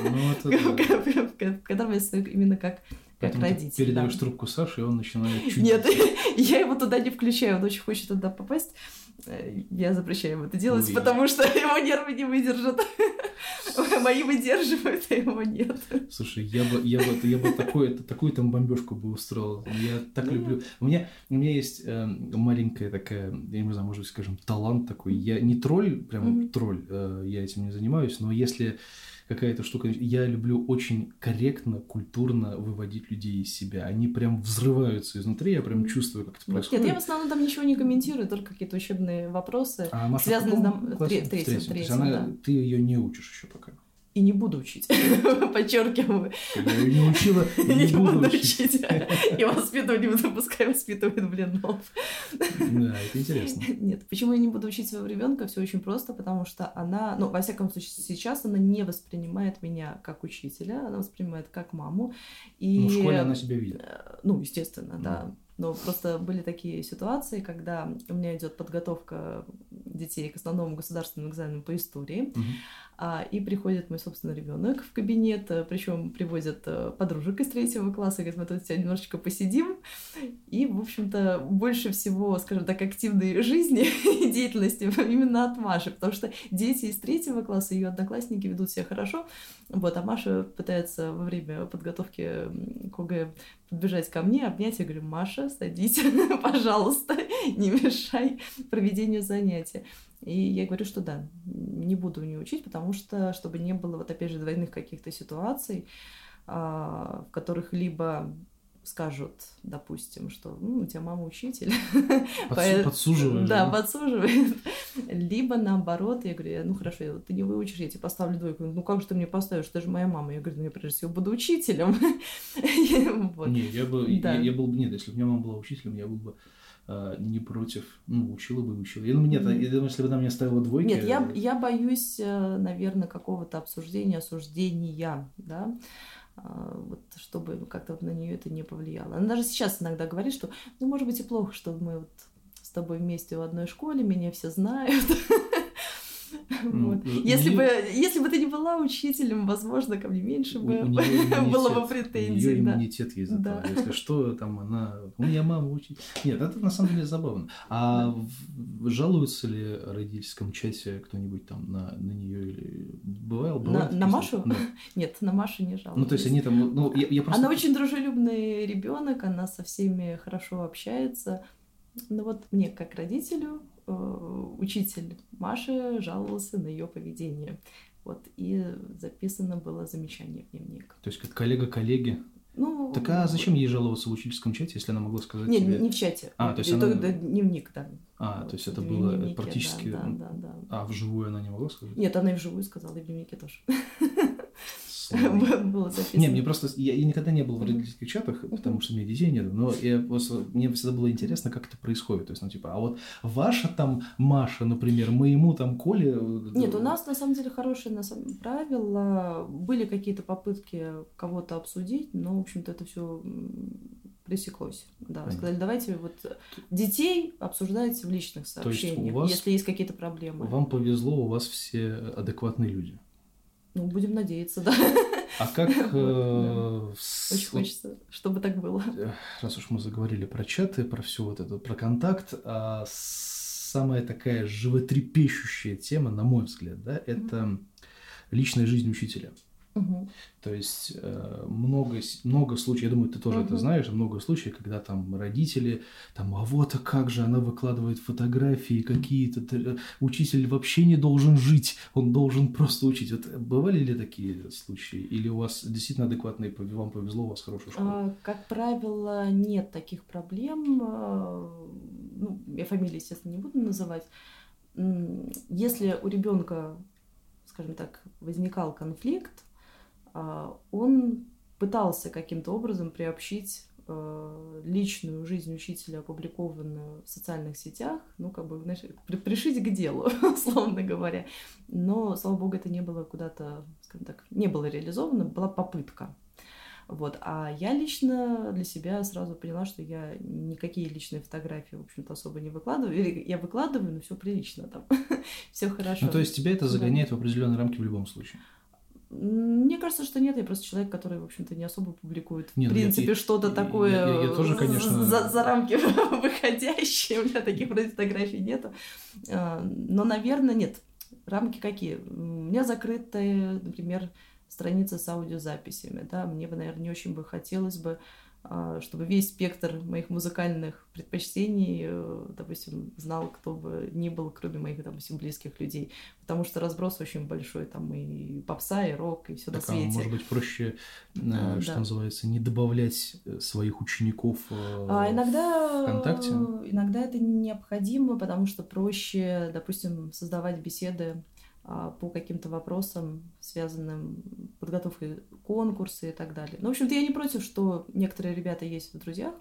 ну, в котором я именно как Поэтому родитель. Ты передаешь да. трубку Саше, и он начинает чудить. Нет, я его туда не включаю, он очень хочет туда попасть. Э, я запрещаю ему это делать, Ой. потому что его нервы не выдержат. Мои выдерживают, а его нет. Слушай, я бы, я бы, я бы такой, такую там бомбежку бы устроил. Я так ну, люблю. У меня, у меня есть э, маленькая такая, я не знаю, может быть, скажем, талант такой. Я не тролль, прям mm-hmm. тролль, э, я этим не занимаюсь, но если какая-то штука. Я люблю очень корректно, культурно выводить людей из себя. Они прям взрываются изнутри, я прям чувствую, как это происходит. Нет, я в основном там ничего не комментирую, только какие-то учебные вопросы, а связанные с дом... третьим. третьим, третьим она, да. Ты ее не учишь еще пока и не буду учить. Подчеркиваю. Я ее не учила, не, не буду, буду учить. И воспитывать не буду, пускай воспитывает блинов. Да, это интересно. Нет, почему я не буду учить своего ребенка? Все очень просто, потому что она, ну, во всяком случае, сейчас она не воспринимает меня как учителя, она воспринимает как маму. И... Ну, в школе она себя видит. Э, ну, естественно, да. Но просто были такие ситуации, когда у меня идет подготовка детей к основному государственному экзамену по истории. Угу. А, и приходит мой собственный ребенок в кабинет, э, причем привозят э, подружек из третьего класса, говорит, мы тут тебя немножечко посидим. И, в общем-то, больше всего, скажем так, активной жизни и деятельности именно от Маши, потому что дети из третьего класса, ее одноклассники ведут себя хорошо, вот, а Маша пытается во время подготовки к ОГЭ подбежать ко мне, обнять, я говорю, Маша, садись, пожалуйста, не мешай проведению занятия. И я говорю, что да, не буду не учить, потому что, чтобы не было вот опять же двойных каких-то ситуаций, а, в которых либо скажут, допустим, что ну, у тебя мама учитель. Подсу- подсуживает. Да, подсуживает. Либо наоборот, я говорю, ну хорошо, ты не выучишь, я тебе поставлю двойку. Ну как же ты мне поставишь, ты же моя мама. Я говорю, ну я прежде всего буду учителем. Не, я бы, я был бы, нет, если бы у меня мама была учителем, я был бы не против, ну, учила бы, учила. Я думаю, нет, mm-hmm. я думаю, если бы она мне ставила двойки... Нет, я, я боюсь, э, наверное, какого-то обсуждения, осуждения, да, а, вот, чтобы как-то вот на нее это не повлияло. Она даже сейчас иногда говорит, что, ну, может быть, и плохо, что мы вот с тобой вместе в одной школе, меня все знают. Ну, вот. если, бы, если бы ты не была учителем, возможно, ко мне меньше бы было бы претензий. У иммунитет есть за да. Если что, там она... У меня мама учитель. Нет, это на самом деле забавно. А да. жалуются ли в родительском чате кто-нибудь там на, на нее или бывало? На, на Машу? Да. Нет, на Машу не жалуются. Ну, то есть они там... Ну, я, я просто... Она очень дружелюбный ребенок, она со всеми хорошо общается. Ну вот мне, как родителю, учитель Маши жаловался на ее поведение. Вот, и записано было замечание в дневник. То есть как коллега коллеги? Ну, так а зачем ей жаловаться в учительском чате, если она могла сказать не, тебе... не в чате. А, то есть она... Это дневник, да. А, то есть это было дневнике, практически... Да, да, да, да. А вживую она не могла сказать? Нет, она и вживую сказала, и в дневнике тоже. было записано. Не, мне просто... Я, я никогда не был в родительских чатах, потому что у меня детей нет, но я просто, мне всегда было интересно, как это происходит. То есть, ну, типа, а вот ваша там Маша, например, моему там Коле... Э, нет, у нас, на самом деле, хорошие на самом... правила. Были какие-то попытки кого-то обсудить, но, в общем-то, это все пресеклось. Да, Понятно. сказали, давайте вот детей обсуждайте в личных сообщениях, вас, если есть какие-то проблемы. Вам повезло, у вас все адекватные люди. Ну, будем надеяться, да. А как... Э, Очень хочется, чтобы так было. Раз уж мы заговорили про чаты, про все вот это, про контакт, а самая такая животрепещущая тема, на мой взгляд, да, это личная жизнь учителя. Угу. То есть э, много, много случаев, я думаю, ты тоже угу. это знаешь, много случаев, когда там родители, там, а вот а как же она выкладывает фотографии какие-то, э, учитель вообще не должен жить, он должен просто учить. Вот бывали ли такие случаи? Или у вас действительно адекватные, вам повезло, у вас хорошая школа? А, как правило, нет таких проблем. А, ну, я фамилии, естественно, не буду называть. Если у ребенка, скажем так, возникал конфликт, он пытался каким-то образом приобщить э, личную жизнь учителя, опубликованную в социальных сетях, ну, как бы, знаешь, пришить к делу, условно говоря. Но, слава богу, это не было куда-то, скажем так, не было реализовано, была попытка. Вот. А я лично для себя сразу поняла, что я никакие личные фотографии, в общем-то, особо не выкладываю. Или я выкладываю, но все прилично там, все хорошо. Ну, то есть тебя это загоняет да. в определенные рамки в любом случае? Мне кажется, что нет, я просто человек, который, в общем-то, не особо публикует, нет, в ну, принципе, что-то такое я, я, тоже, конечно... за, за рамки выходящие, у меня таких вроде фотографий нету. А, но, наверное, нет. Рамки какие? У меня закрытая, например, страница с аудиозаписями, да, мне бы, наверное, не очень бы хотелось бы чтобы весь спектр моих музыкальных предпочтений, э, допустим, знал, кто бы ни был, кроме моих, допустим, близких людей. Потому что разброс очень большой, там и попса, и рок, и все на свете. А может быть, проще, э, а, что да. называется, не добавлять э, своих учеников а иногда, ВКонтакте? Иногда это необходимо, потому что проще, допустим, создавать беседы а, по каким-то вопросам, связанным подготовкой конкурса и так далее. Ну, в общем-то, я не против, что некоторые ребята есть в друзьях,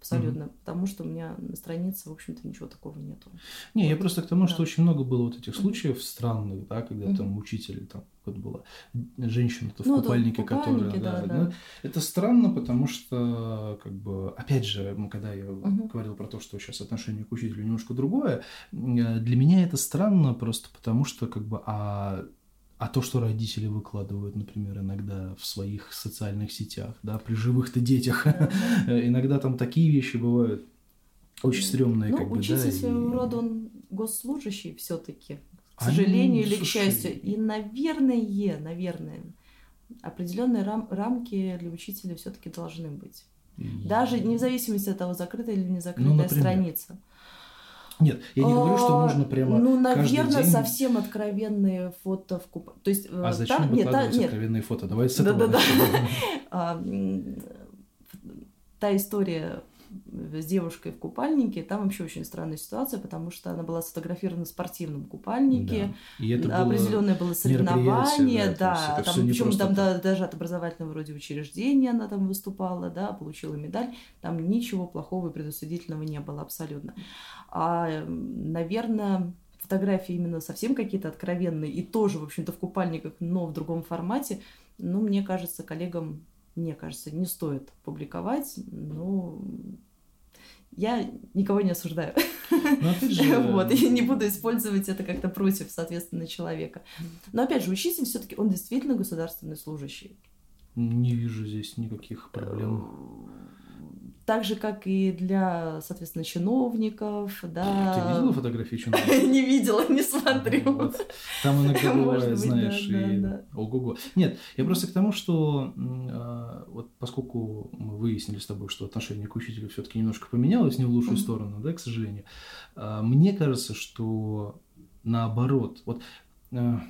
абсолютно, mm-hmm. потому что у меня на странице, в общем-то, ничего такого нету. Не, вот. я просто к тому, да. что очень много было вот этих случаев mm-hmm. странных, да, когда mm-hmm. там учитель, там, вот была женщина-то в ну, купальнике, которая, да, да. да. Ну, это странно, потому что, как бы, опять же, когда я mm-hmm. говорил про то, что сейчас отношение к учителю немножко другое, э, для меня это странно просто потому, что, как бы, а а то, что родители выкладывают, например, иногда в своих социальных сетях, да, при живых-то детях, иногда там такие вещи бывают очень стрёмные, ну, как бы, да. учитель своего рода он госслужащий все таки к сожалению или к счастью. И, наверное, наверное, определенные рам- рамки для учителя все таки должны быть. Даже вне зависимости от того, закрытая или не закрытая ну, страница. Нет, я не говорю, что А, нужно прямо Ну, наверное, день... совсем откровенные фото в куп... То есть, А э, зачем там- нет, та- выкладывать нет, откровенные фото? Давай с этого. А, та история с девушкой в купальнике, там вообще очень странная ситуация, потому что она была сфотографирована в спортивном купальнике, Да. И это было... определенное было мероприятие, соревнование, да, да, там, причем там да, даже от образовательного вроде учреждения она там выступала, да, получила медаль, там ничего плохого и предосудительного не было абсолютно. А, наверное, фотографии именно совсем какие-то откровенные и тоже, в общем-то, в купальниках, но в другом формате, ну, мне кажется, коллегам, мне кажется, не стоит публиковать, но я никого не осуждаю. Ну, опять же, Вот, и не буду использовать это как-то против, соответственно, человека. Но опять же, учитель все-таки он действительно государственный служащий. Не вижу здесь никаких проблем. Так же, как и для, соответственно, чиновников, да. Ты видела фотографии чиновников? Не видела, не смотрю. Вот. Там иногда бывает, знаешь, и ого-го. Нет, я просто к тому, что а, вот поскольку мы выяснили с тобой, что отношение к учителю все-таки немножко поменялось не в лучшую сторону, да, к сожалению, а, мне кажется, что наоборот, вот а,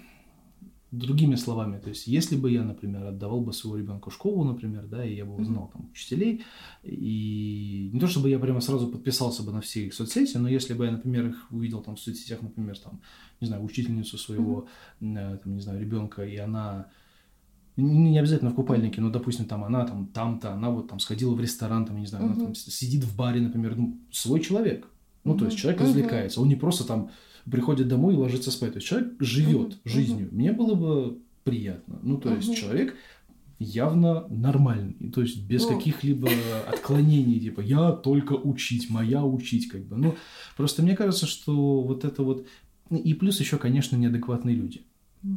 другими словами, то есть если бы я, например, отдавал бы своего ребенка в школу, например, да, и я бы узнал там учителей, и не то чтобы я прямо сразу подписался бы на все их соцсети, но если бы я, например, их увидел там в соцсетях, например, там, не знаю, учительницу своего, э, там, не знаю, ребенка, и она не обязательно в купальнике, но, допустим, там она там там-то, она вот там сходила в ресторан, там, не знаю, она там сидит в баре, например, ну, свой человек. Ну, то есть человек развлекается, он не просто там приходит домой и ложится спать. То есть человек живет Мгм. жизнью. Мне было бы приятно. Ну, то есть Мгм. человек явно нормальный, то есть без Ну. каких-либо отклонений, типа я только учить, моя учить, как бы. Ну, просто мне кажется, что вот это вот и плюс еще, конечно, неадекватные люди.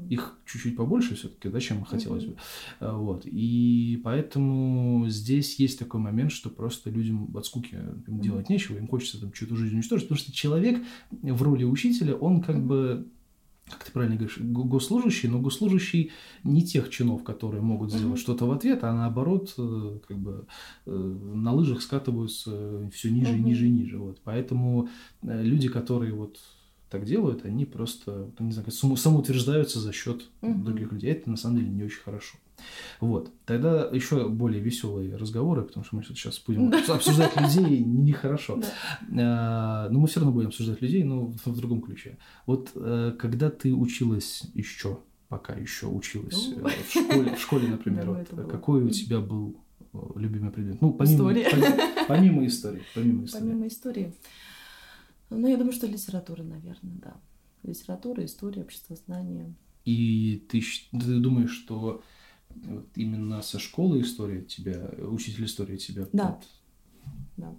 Их чуть-чуть побольше все-таки, да, чем хотелось бы. А, Вот. И поэтому здесь есть такой момент, что просто людям от скуки им делать нечего, им хочется там чью-то жизнь уничтожить, потому что человек в роли учителя, он как бы как ты правильно говоришь, го- госслужащий, но госслужащий не тех чинов, которые могут сделать Мгм. что-то в ответ, а наоборот, э, как бы э, на лыжах скатываются все ниже, и Мгм. ниже и ниже. Вот. Поэтому э, люди, которые вот так делают, они просто, не знаю, самоутверждаются за счет Мгм. других людей. Это на самом деле не очень хорошо. Вот. Тогда еще более веселые разговоры, потому что мы сейчас будем обсуждать людей нехорошо. А, Но мы все равно будем обсуждать людей, но в другом ключе. Вот э, когда ты училась еще, пока еще училась Ну. э, в школе, в школе, например, вот, какой у тебя был э, любимый предмет? Ну, помимо, помимо, помимо истории. Помимо истории. Помимо истории. Ну, я думаю, что литература, наверное, да. Литература, история, обществознание. И ты, ты думаешь, что вот именно со школы история тебя, учитель истории тебя... Да. Да.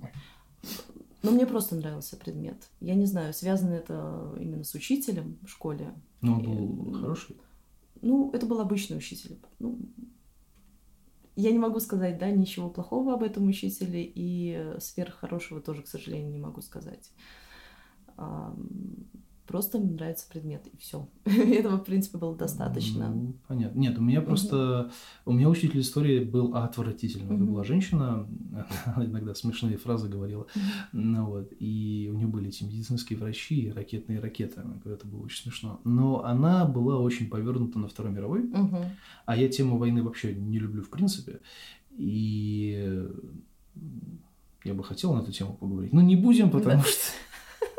Но мне просто нравился предмет. Я не знаю, связано это именно с учителем в школе. Но он был Э, хороший. Ну, это был обычный учитель. Ну, я не могу сказать, да, ничего плохого об этом учителе, и сверххорошего тоже, к сожалению, не могу сказать. Просто мне нравится предмет, и все. Этого, в принципе, было достаточно. Ну, понятно. Нет, у меня просто... У меня учитель истории был отвратительный. Это Мгм. была женщина, она иногда смешные фразы говорила. Ну, вот, и у нее были эти медицинские врачи и ракетные ракеты. Это было очень смешно. Но она была очень повернута на Второй мировой. Мгм. А я тему войны вообще не люблю в принципе. И я бы хотел на эту тему поговорить. Но не будем, потому Да. что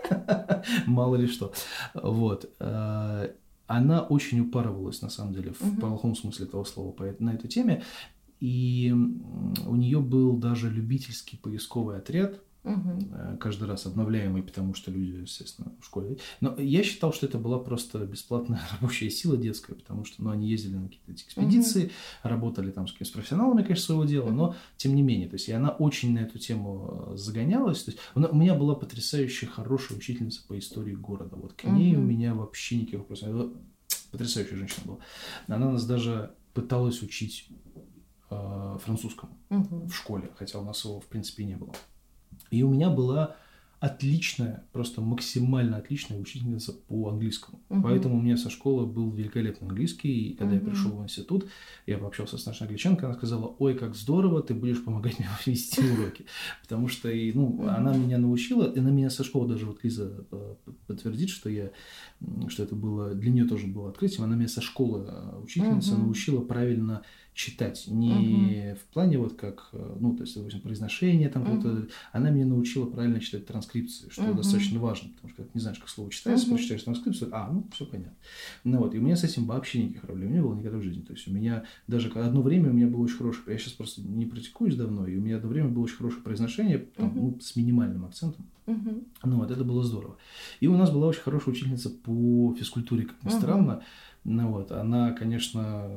мало ли что. Вот. Э, Она очень упарывалась, на самом деле, в плохом смысле этого слова на этой теме. И у нее был даже любительский поисковый отряд, Э, каждый раз обновляемый, потому что люди, естественно, в школе. Но я считал, что это была просто бесплатная рабочая сила детская, потому что ну, они ездили на какие-то экспедиции, работали там с какими-то профессионалами, конечно, своего дела, но тем не менее, то есть и она очень на эту тему э, загонялась. То есть у у меня была потрясающая хорошая учительница по истории города. Вот к ней у Мгм. меня вообще никаких вопросов. Это Потрясающая женщина была. Она нас даже пыталась учить э, французскому Мгм. в школе, хотя у нас его в принципе не было. И у меня была отличная, просто максимально отличная учительница по английскому. Мгм. Поэтому у меня со школы был великолепный английский. И когда Мгм. я пришел в институт, я пообщался с нашей англичанкой, она сказала, ой, как здорово, ты будешь помогать мне вести уроки. Потому что, и, ну, Мгм. она меня научила, и на меня со школы даже вот Лиза э, подтвердит, что я, что это было, для нее тоже было открытием. Она меня со школы э, учительница Мгм. научила правильно читать. Не в плане вот как, э, ну, то есть, допустим, произношение там Мгм. какое-то. Она меня научила правильно читать транскрипции, что Мгм. достаточно важно, потому что когда ты не знаешь, как слово читается, Мгм. прочитаешь транскрипцию, а, ну, все понятно. Ну вот, и у меня с этим вообще никаких проблем не было никогда в жизни. То есть у меня даже одно время у меня было очень хорошее, я сейчас просто не практикуюсь давно, и у меня одно время было очень хорошее произношение, там, Мгм. ну, с минимальным акцентом. Мгм. Ну вот, это было здорово. И у нас была очень хорошая учительница по физкультуре, как ни Мгм. странно. Ну вот, она, конечно,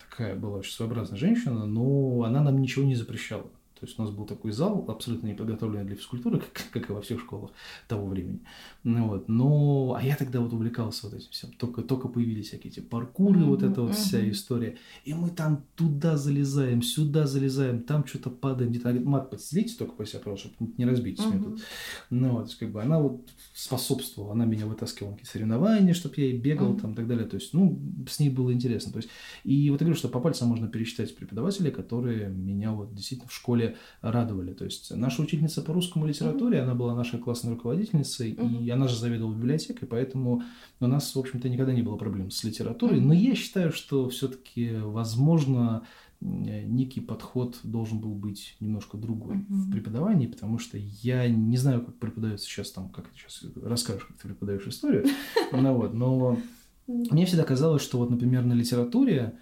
такая была очень своеобразная женщина, но она нам ничего не запрещала. То есть у нас был такой зал, абсолютно не подготовленный для физкультуры, как, как и во всех школах того времени. Ну вот, но, а я тогда вот увлекался вот этим всем. Только, только появились всякие эти паркуры, вот Мгм, эта вот вся история. И мы там туда залезаем, сюда залезаем, там что-то падаем. Где-то, говорит, мат, подстелите только по себе, просто, чтобы не разбить Мгм. тут. Ну, вот, есть, как бы она вот способствовала, она меня вытаскивала на какие-то соревнования, чтобы я и бегал Мгм. там и так далее. То есть, ну, с ней было интересно. То есть, и вот я говорю, что по пальцам можно пересчитать преподавателей, которые меня вот действительно в школе радовали. То есть, наша учительница по русскому литературе, она была нашей классной руководительницей, и она же заведовала библиотекой, поэтому у нас, в общем-то, никогда не было проблем с литературой. Но я считаю, что все-таки, возможно, некий подход должен был быть немножко другой в Мгм. преподавании, потому что я не знаю, как преподается сейчас там, как ты сейчас расскажешь, как ты преподаешь историю, ну вот, но мне всегда казалось, что вот, например, на литературе,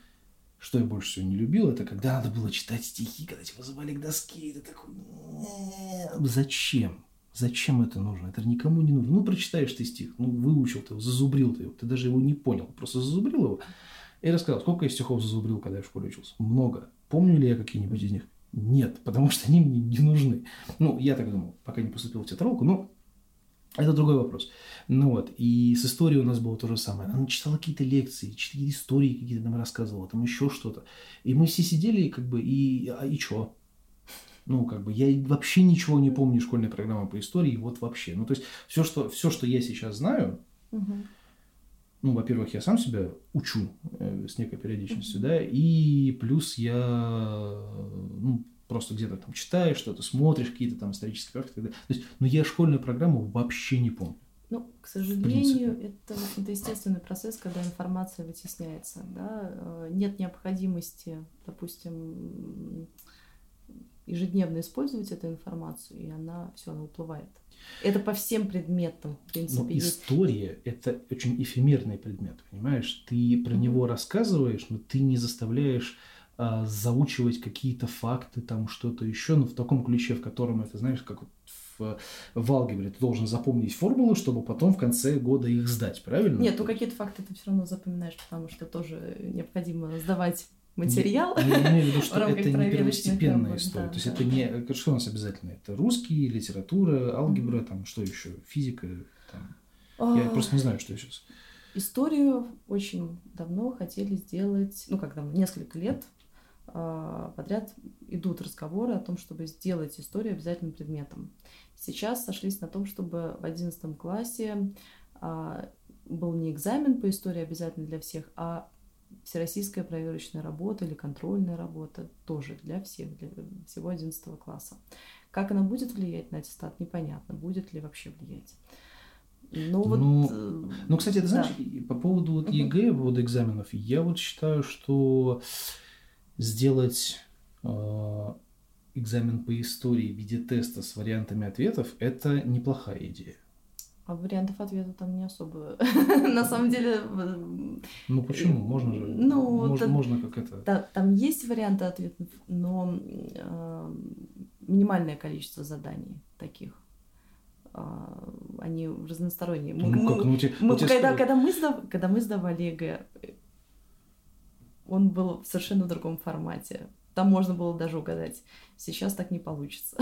что я больше всего не любил, это когда надо было читать стихи, когда тебя вызывали к доске, и ты такой, «Не, зачем? Зачем это нужно? Это никому не нужно. Ну, прочитаешь ты стих, ну, выучил ты его, зазубрил ты его, ты даже его не понял, просто зазубрил его и рассказал, сколько я стихов зазубрил, когда я в школе учился. Много. Помню ли я какие-нибудь из них? Нет, потому что они мне не нужны. Ну, я так думал, пока не поступил в театралку, но это другой вопрос. Ну вот, и с историей у нас было то же самое. Она читала какие-то лекции, читала истории какие-то нам рассказывала, там еще что-то. И мы все сидели, как бы, и, а, и чё? Ну, как бы, я вообще ничего не помню школьной программы по истории, вот вообще. Ну, то есть, все, что, все, что я сейчас знаю, ну, во-первых, я сам себя учу э, с некой периодичностью, да, и плюс я, ну, просто где-то там читаешь что-то, смотришь какие-то там исторические факты. То есть, ну, я школьную программу вообще не помню. Ну, к сожалению, это, в общем-то, естественный процесс, когда информация вытесняется. Да? Э, Нет необходимости, допустим, ежедневно использовать эту информацию, и она все, она уплывает. Это по всем предметам, в принципе, Но есть. история – это очень эфемерный предмет, понимаешь? Ты про Мгм. него рассказываешь, но ты не заставляешь а, заучивать какие-то факты, там что-то еще, но в таком ключе, в котором это, знаешь, как вот в, в алгебре ты должен запомнить формулы, чтобы потом в конце года их сдать, правильно? Нет, ну какие-то факты ты все равно запоминаешь, потому что тоже необходимо сдавать материал. Не- Я имею в виду, что это не первостепенная история. да, То есть да. это не... э, Что у нас обязательно? Это русский, литература, алгебра, там что еще? Физика. Там. Я А, просто не знаю, что сейчас. Историю очень давно хотели сделать, ну, когда несколько лет подряд идут разговоры о том, чтобы сделать историю обязательным предметом. Сейчас сошлись на том, чтобы в 11 классе а, был не экзамен по истории обязательно для всех, а всероссийская проверочная работа или контрольная работа тоже для всех, для всего 11 класса. Как она будет влиять на аттестат, непонятно, будет ли вообще влиять. Ну, вот, Ну, э, Ну, кстати, ты знаешь, да. по поводу вот. ЕГЭ, по поводу экзаменов, я вот считаю, что сделать э, экзамен по истории в виде теста с вариантами ответов – это неплохая идея. А вариантов ответа там не особо. На самом деле, Ну почему? Можно же. Ну, можно, как это. та- там есть варианты ответов, но э, минимальное количество заданий таких. А, Они разносторонние. Ну мы- как, ну, те- мы- когда, мы сдав- когда мы сдавали ЕГЭ, он был в совершенно другом формате. Там можно было даже угадать. Сейчас так не получится.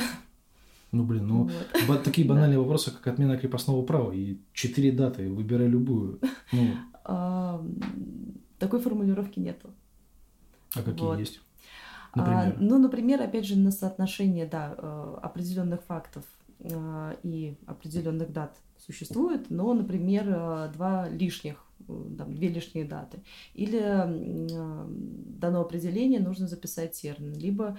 Ну блин, ну Вот. такие банальные вопросы, как отмена крепостного права и четыре даты, выбирай любую. Ну, А, Такой формулировки нету. а какие Вот. есть? А, Например. ну, например, опять же, на соотношение, да, э, определенных фактов э, и определенных дат существует, но, например, э, два лишних, там, две лишние даты. Или дано определение, нужно записать термин. Либо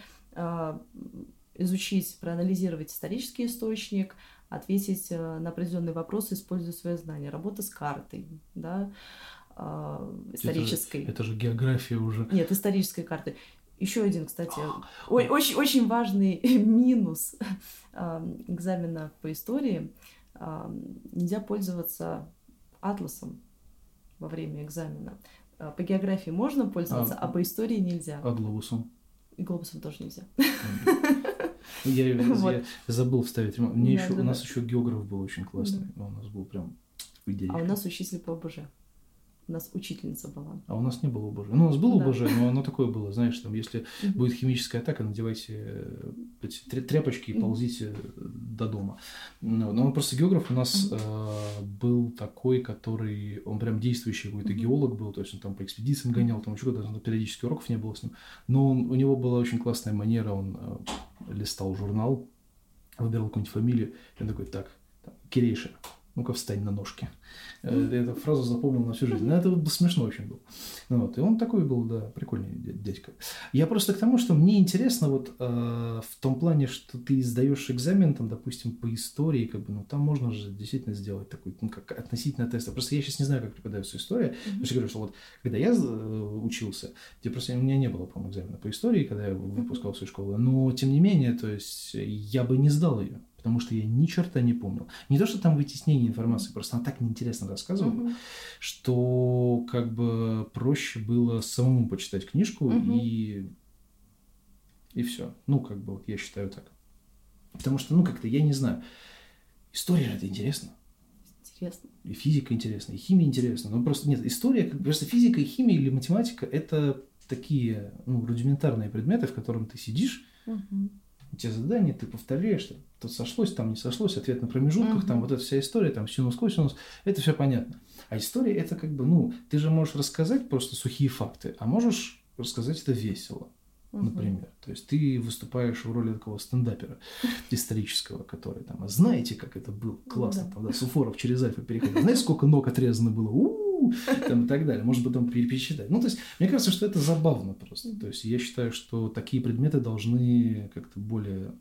изучить, проанализировать исторический источник, ответить на определенные вопросы, используя свои знания. Работа с картой, да, исторической. Это же, это же география уже. Нет, исторической карты. Еще один, кстати, очень, очень важный минус экзамена по истории. Нельзя пользоваться атласом во время экзамена. А, по географии можно пользоваться, а, а по истории нельзя. А глобусом? И глобусом тоже нельзя. Я, вот. я забыл вставить. Мне да, еще, да, у нас да. еще географ был очень классный. Да. У нас был прям А у нас учитель по ОБЖ. У нас учительница была. А у нас не было ОБЖ. Ну, у нас было да. ОБЖ, но оно такое было, знаешь, там, если будет химическая атака, надевайте э, эти тряпочки и ползите до дома. Ну, но он просто географ у нас э, был такой, который, он прям действующий какой-то геолог был, то есть он там по экспедициям гонял, там еще когда-то периодически уроков не было с ним. Но он, у него была очень классная манера, он э, листал журнал, выбирал какую-нибудь фамилию, и он такой, так, Кирейша, ну-ка встань на ножки. Mm-hmm. Эту фразу запомнил на всю жизнь. Ну, это смешно очень было. Ну, вот. И он такой был, да, прикольный дядька. Я просто к тому, что мне интересно вот э, в том плане, что ты сдаешь экзамен, там, допустим, по истории, как бы, ну, там можно же действительно сделать такой, ну, как относительно теста. Просто я сейчас не знаю, как преподается история. Mm-hmm. Потому что я говорю, что вот, когда я э, учился, где просто у меня не было, по-моему, экзамена по истории, когда я выпускался из школы, но, тем не менее, то есть, я бы не сдал ее потому что я ни черта не помнил. Не то, что там вытеснение информации, просто она так неинтересно рассказывала, mm-hmm. что как бы проще было самому почитать книжку mm-hmm. и и все. Ну, как бы вот я считаю так. Потому что, ну, как-то, я не знаю, история это интересно. Интересно. И физика интересна, и химия интересна. Но просто нет, история, просто физика и химия или математика это такие ну, рудиментарные предметы, в котором ты сидишь, угу те задания ты повторяешь, что тут сошлось, там не сошлось, ответ на промежутках, uh-huh. там вот эта вся история, там синус, косинус, это все понятно. А история это как бы, ну, ты же можешь рассказать просто сухие факты, а можешь рассказать это весело, например. То есть ты выступаешь в роли такого стендапера исторического, который там, а знаете, как это было? Классно, uh-huh. там, да, Суфоров через Альфа переходил. Знаете, сколько ног отрезано было? У-у-у! там, и так далее. Может потом пересчитать. Ну, то есть, мне кажется, что это забавно просто. То есть, я считаю, что такие предметы должны как-то более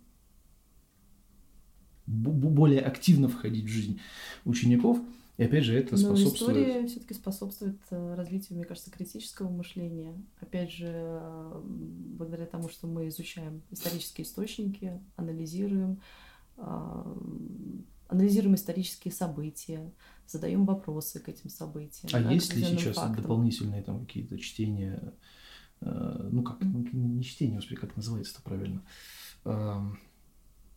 более активно входить в жизнь учеников. И опять же, это способствует... Но история все-таки способствует э, развитию, мне кажется, критического мышления. Опять же, благодаря тому, что мы изучаем исторические источники, анализируем, э, анализируем исторические события, задаем вопросы к этим событиям. А да, есть ли сейчас фактам. дополнительные там какие-то чтения, э, ну как, mm-hmm. не чтение, господи, как называется это правильно? Э,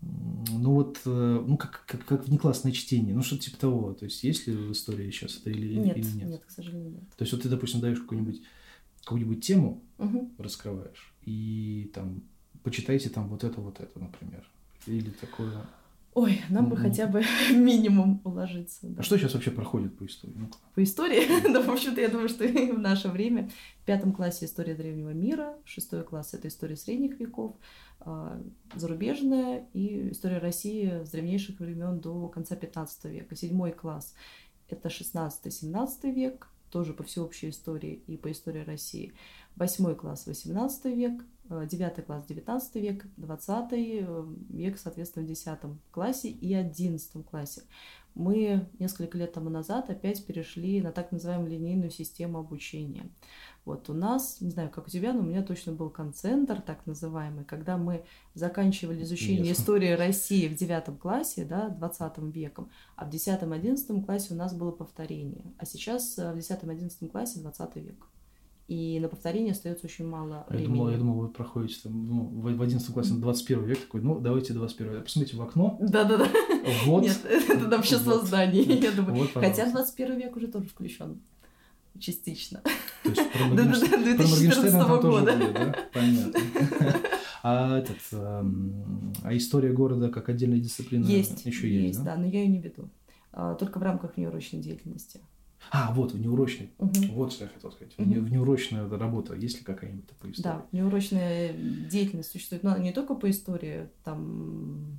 ну вот, э, ну как, как, как внеклассное чтение, ну что-то типа того. То есть есть ли в истории сейчас это или нет? Или нет? Нет, к сожалению, нет. То есть вот ты, допустим, даешь какую-нибудь какую-нибудь тему, угу. раскрываешь, и там почитайте там вот это, вот это, например. Или такое. Ой, нам бы хотя бы минимум уложиться. Да. А что сейчас вообще проходит по истории? ну По истории? да, в общем-то, я думаю, что в наше время в пятом классе история древнего мира, шестой класс это история средних веков, а, зарубежная и история России с древнейших времен до конца 15 века. Седьмой класс это 16-17 век, тоже по всеобщей истории и по истории России. Восьмой класс 18 век, 9 э, класс 19 век, 20 э, век, соответственно, в 10 классе и 11 классе. Мы несколько лет тому назад опять перешли на так называемую линейную систему обучения. Вот у нас, не знаю, как у тебя, но у меня точно был концентр, так называемый, когда мы заканчивали изучение Ясно. истории России в 9 классе, да, 20 веком, а в 10-11 классе у нас было повторение. А сейчас э, в 10-11 классе 20 век и на повторение остается очень мало я Думал, я думал, вы проходите там, ну, в 11 классе на 21 век, такой, ну, давайте 21 век. Посмотрите в окно. Да-да-да. Вот. Нет, это там общество вот. зданий, я думаю. Вот, Хотя 21 век уже тоже включен частично. То есть про Моргенштерна тоже будет, да? Понятно. А этот, а история города как отдельная дисциплина есть, еще есть, есть да? да, но я ее не веду. А, только в рамках внеурочной деятельности. А, вот, внеурочный. Угу. Вот что я хотел сказать. Угу. Внеурочная работа, есть ли какая-нибудь по истории? Да, внеурочная деятельность существует, но не только по истории, там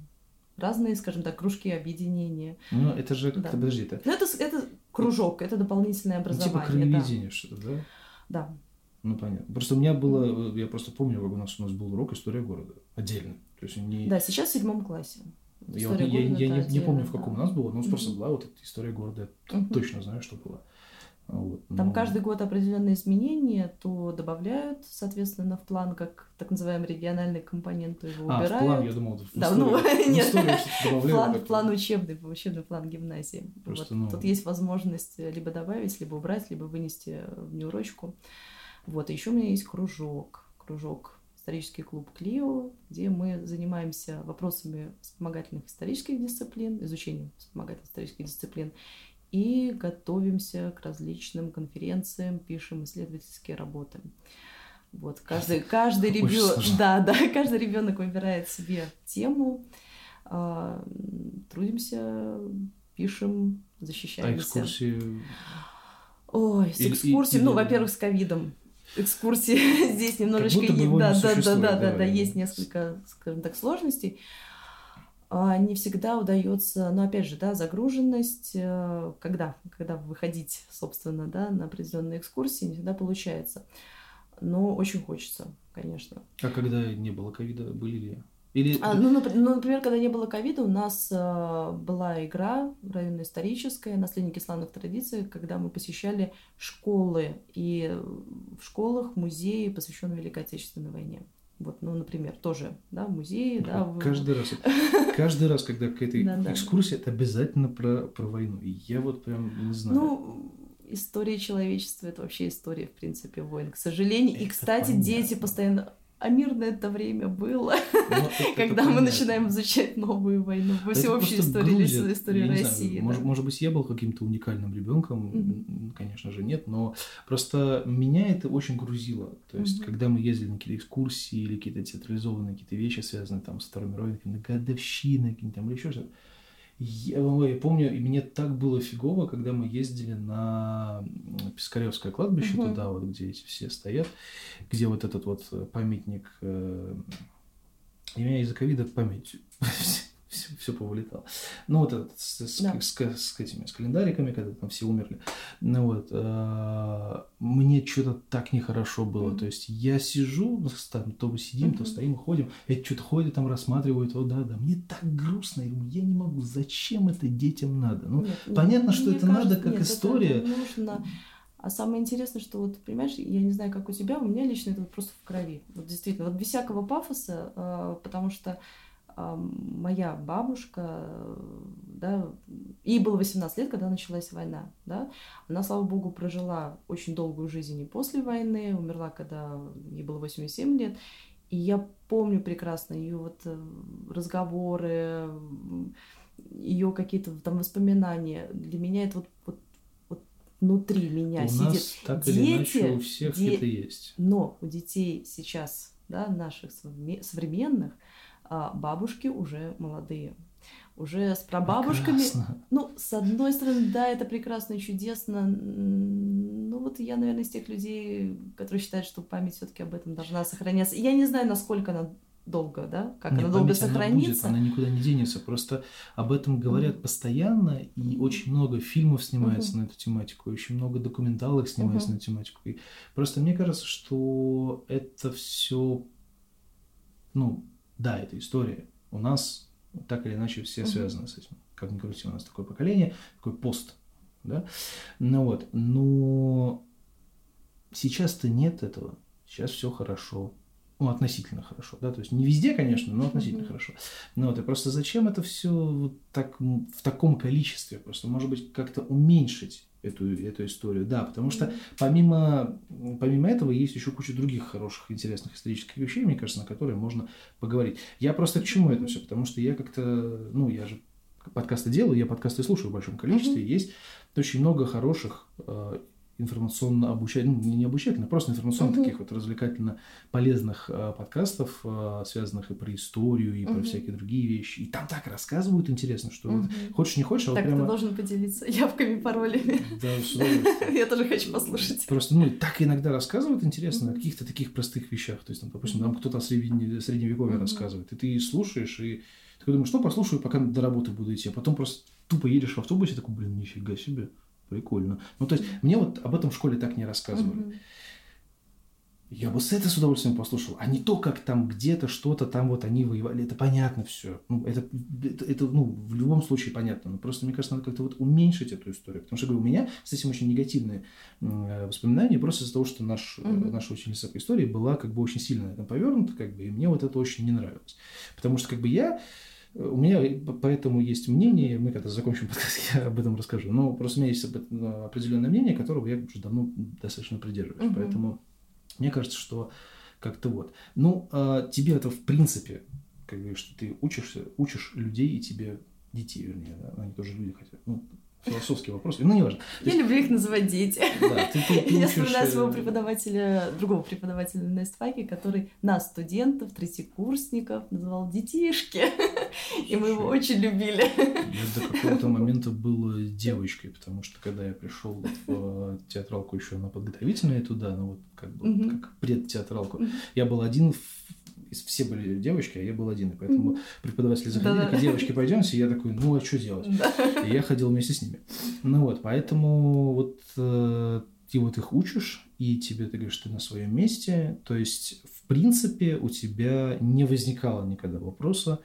разные, скажем так, кружки объединения. Ну, это же как-то, Да. подожди, это Ну, это, это кружок, это дополнительное ну, образование. типа краеведение что-то, да? Да. да. Ну, понятно. Просто у меня было, я просто помню, как у нас, у нас был урок «История города» отдельно. То есть не... Да, сейчас в седьмом классе. Я, вот- я- я это не, не помню, в каком да. у нас было, но Мгм. просто была вот эта история города. Я Мгм. точно знаю, что было. Вот. Там но- каждый год определенные изменения, то добавляют, соответственно, в план, как так называемый региональный компонент, то его А, в убирают. план, я думал, в Да, историю, ну, в нет. историю добавляют. план, как-то. план учебный, учебный план гимназии. Просто, Вот. ну- Тут есть возможность либо добавить, либо убрать, либо вынести в неурочку. Вот, еще у меня есть кружок, кружок исторический клуб Клио, где мы занимаемся вопросами вспомогательных исторических дисциплин, изучением вспомогательных исторических дисциплин, и готовимся к различным конференциям, пишем исследовательские работы. Вот, каждый, каждый ребенок, да, да, каждый ребенок выбирает себе тему, а, трудимся, пишем, А защищаемся. экскурсии... Ой, с экскурсией, ну, во-первых, с ковидом. Экскурсии здесь немножечко да, да, да, да, да. да, есть несколько, скажем так, сложностей. А, Не всегда удается, но опять же, да, загруженность, э, когда, когда выходить, собственно, да, на определенные экскурсии, не всегда получается. Но очень хочется, конечно. А когда не было ковида, были ли? Или... А, ну, ну, например, когда не было ковида, у нас э, была игра районно-историческая «Наследники славных традиций», когда мы посещали школы, и в школах музеи, посвященные Великой Отечественной войне. Вот, ну, например, тоже, да, музеи, да. в- Каждый раз, каждый раз, когда какая-то Да-да. экскурсия, это обязательно про, про войну. И я вот прям не знаю. Ну, история человечества это вообще история, в принципе, войн, к сожалению. И, кстати, понятно. дети постоянно. А мирное это время было, Ну, это когда мы начинаем изучать новую войну, во всеобщей истории, грузит. истории знаю, России. может, может быть, я был каким-то уникальным ребенком, конечно же, нет, но просто меня это очень грузило. То есть, когда мы ездили на какие-то экскурсии или какие-то театрализованные какие-то вещи, связанные там с Второй мировой, на годовщины, какие-нибудь там, или еще что-то, я, я помню, и мне так было фигово, когда мы ездили на Пискаревское кладбище, Мгм. туда вот, где эти все стоят, где вот этот вот э, памятник, э, и у меня из-за ковида память все, повылетало. Ну, вот этот с, с- Да. с- с этими, с календариками, когда там все умерли. Ну вот, э, мне что-то так нехорошо было. Мгм. То есть я сижу, ну, с- там, то сидим, то Мгм. стоим, ходим, эти что-то ходят, там рассматривают, о, да, да. Мне так грустно, я думаю, я не могу, зачем это детям надо? Ну, Нет, понятно, что это надо кажется, как нет, это история. нужно. А самое интересное, что вот, понимаешь, я не знаю, как у тебя, у меня лично это вот просто в крови. Вот действительно, вот без всякого пафоса, э, потому что моя бабушка, да, ей было 18 лет, когда началась война, да, она, слава богу, прожила очень долгую жизнь и после войны, умерла, когда ей было 87 лет, и я помню прекрасно ее вот э, разговоры, ее какие-то там воспоминания. Для меня это вот, вот, вот внутри меня у сидит. нас так или Дети, иначе у всех де- это есть. Но у детей сейчас, да, наших современных, а, бабушки уже молодые. Уже с прабабушками. Прекрасно. Ну, с одной стороны, да, это прекрасно и чудесно. Ну, вот я, наверное, из тех людей, которые считают, что память все-таки об этом должна сохраняться. Я не знаю, насколько она долго, да, как Не, она долго память, она сохранится. будет, она никуда не денется. Просто об этом говорят Мгм. постоянно, и очень много фильмов снимается Мгм. на эту тематику, очень много документалок снимается Мгм. на эту тематику. И просто мне кажется, что это все, ну, да, это история. У нас так или иначе все Мгм. связаны с этим. Как ни крути, у нас такое поколение, такой пост, да. Ну вот, но сейчас-то нет этого. Сейчас все хорошо. Ну, относительно хорошо, да, то есть не везде, конечно, но относительно Мгм. хорошо. Ну вот, и просто зачем это все вот так, в таком количестве? Просто, может быть, как-то уменьшить эту, эту историю, да, потому что помимо, помимо этого есть еще куча других хороших, интересных исторических вещей, мне кажется, на которые можно поговорить. Я просто к чему это все? Потому что я как-то, ну, я же подкасты делаю, я подкасты слушаю в большом количестве, Мгм. есть очень много хороших э, информационно обучательных, ну, не обучательных, просто информационно uh-huh. таких вот развлекательно полезных э, подкастов, э, связанных и про историю, и uh-huh. про всякие другие вещи. И там так рассказывают интересно, что uh-huh. вот, хочешь не хочешь, а так, вот прямо... ты должен поделиться явками, паролями. Да, Я тоже хочу послушать. Просто, ну, так иногда рассказывают интересно о каких-то таких простых вещах. То есть, там, допустим, там кто-то о средневековье рассказывает, и ты слушаешь, и ты думаешь, что послушаю, пока до работы буду идти, а потом просто тупо едешь в автобусе, такой, блин, нифига себе. Прикольно. Ну, то есть, мне вот об этом в школе так не рассказывали. Я бы с это с удовольствием послушал, а не то, как там где-то что-то там вот они воевали. Это понятно все. Ну, это, это, это, ну, в любом случае понятно. Но просто, мне кажется, надо как-то вот уменьшить эту историю. Потому что, говорю, у меня с этим очень негативные э, воспоминания, просто из-за того, что наш, mm-hmm. наша ученица по истории была как бы очень сильно на этом повернута, как бы, и мне вот это очень не нравилось. Потому что, как бы, я у меня поэтому есть мнение, мы когда закончим подкаст, я об этом расскажу. Но просто у меня есть определенное мнение, которого я уже давно достаточно придерживаюсь. Угу. Поэтому мне кажется, что как-то вот. Ну, а тебе это в принципе, как бы, что ты учишься, учишь людей и тебе детей, вернее, да? они тоже люди хотят. Ну, философский вопрос. Ну, не важно. Я есть... люблю их называть дети. Да, ты, ты, ты Я вспоминаю своего э, преподавателя, другого преподавателя на эстфаке, который нас, студентов, третьекурсников, называл детишки. И мы его очень любили. Я до какого-то момента был девочкой, потому что когда я пришел в театралку еще на подготовительное туда, ну вот как бы как предтеатралку, я был один все были девочки, а я был один. И поэтому mm-hmm. преподаватели заходили, да, девочки, пойдемте. И я такой, ну а что делать? Да. И я ходил вместе с ними. Ну вот, поэтому вот э, ты вот их учишь, и тебе, ты говоришь, ты на своем месте. То есть, в принципе, у тебя не возникало никогда вопроса,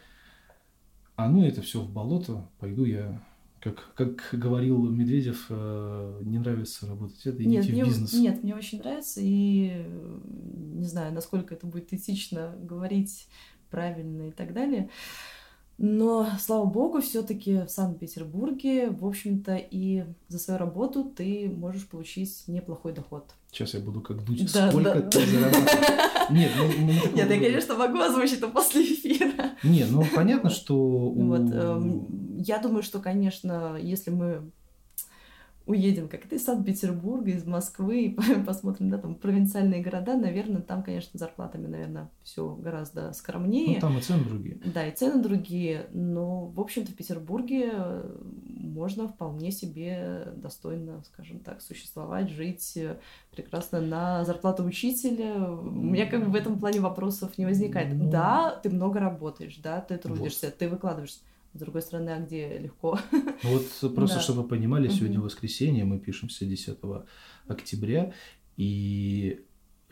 а ну это все в болото, пойду я как, как говорил Медведев, э, не нравится работать это, идите нет, в мне, бизнес. Нет, мне очень нравится, и не знаю, насколько это будет этично говорить правильно и так далее. Но, слава богу, все-таки в Санкт-Петербурге, в общем-то, и за свою работу ты можешь получить неплохой доход. Сейчас я буду как дуть. Да, Сколько да. ты зарабатываешь? Нет, ну, ну Нет, я, конечно, могу озвучить это после. Не, ну понятно, что... Вот, э, я думаю, что, конечно, если мы уедем как-то из Санкт-Петербурга, из Москвы, и посмотрим, да, там провинциальные города, наверное, там, конечно, зарплатами, наверное, все гораздо скромнее. Ну, там и цены другие. Да, и цены другие, но, в общем-то, в Петербурге можно вполне себе достойно, скажем так, существовать, жить прекрасно на зарплату учителя. У меня как бы в этом плане вопросов не возникает. Ну... Да, ты много работаешь, да, ты трудишься, вот. ты выкладываешься. С другой стороны, а где легко? Ну вот просто, да. чтобы вы понимали, сегодня угу. воскресенье, мы пишемся 10 октября, и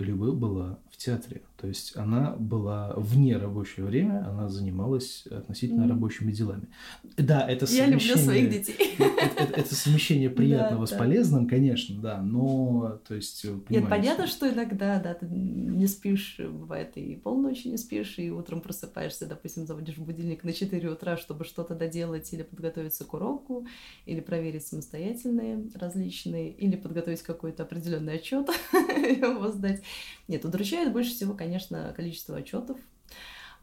Любовь была в театре. То есть она была вне рабочее время, она занималась относительно mm. рабочими делами. Да, это совмещение... Я люблю своих детей. Это, это, это совмещение приятного да, с да. полезным, конечно, да, но, то есть, Нет, понятно, что иногда, да, ты не спишь, бывает, и полночи не спишь, и утром просыпаешься, допустим, заводишь будильник на 4 утра, чтобы что-то доделать или подготовиться к уроку, или проверить самостоятельные различные, или подготовить какой-то определенный отчет, его сдать. Нет, удручает больше всего, конечно, количество отчетов,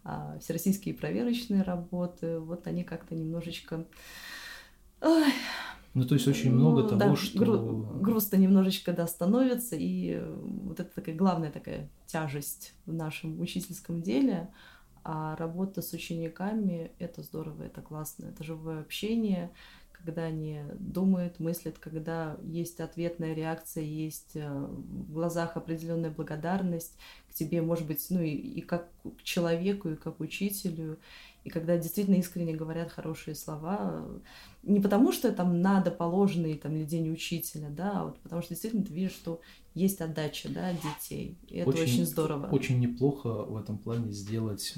а, всероссийские проверочные работы, вот они как-то немножечко... Ой, ну, то есть очень много ну, того, да, что... Гру- грустно немножечко, да, становится, и вот это такая главная такая тяжесть в нашем учительском деле, а работа с учениками — это здорово, это классно, это живое общение, когда они думают, мыслят, когда есть ответная реакция, есть э, в глазах определенная благодарность к тебе, может быть, ну и, и как к человеку, и как учителю, и когда действительно искренне говорят хорошие слова, не потому что там надо положенный там или день учителя, да, а вот потому что действительно ты видишь, что есть отдача, да, детей, и это очень, очень здорово. Очень неплохо в этом плане сделать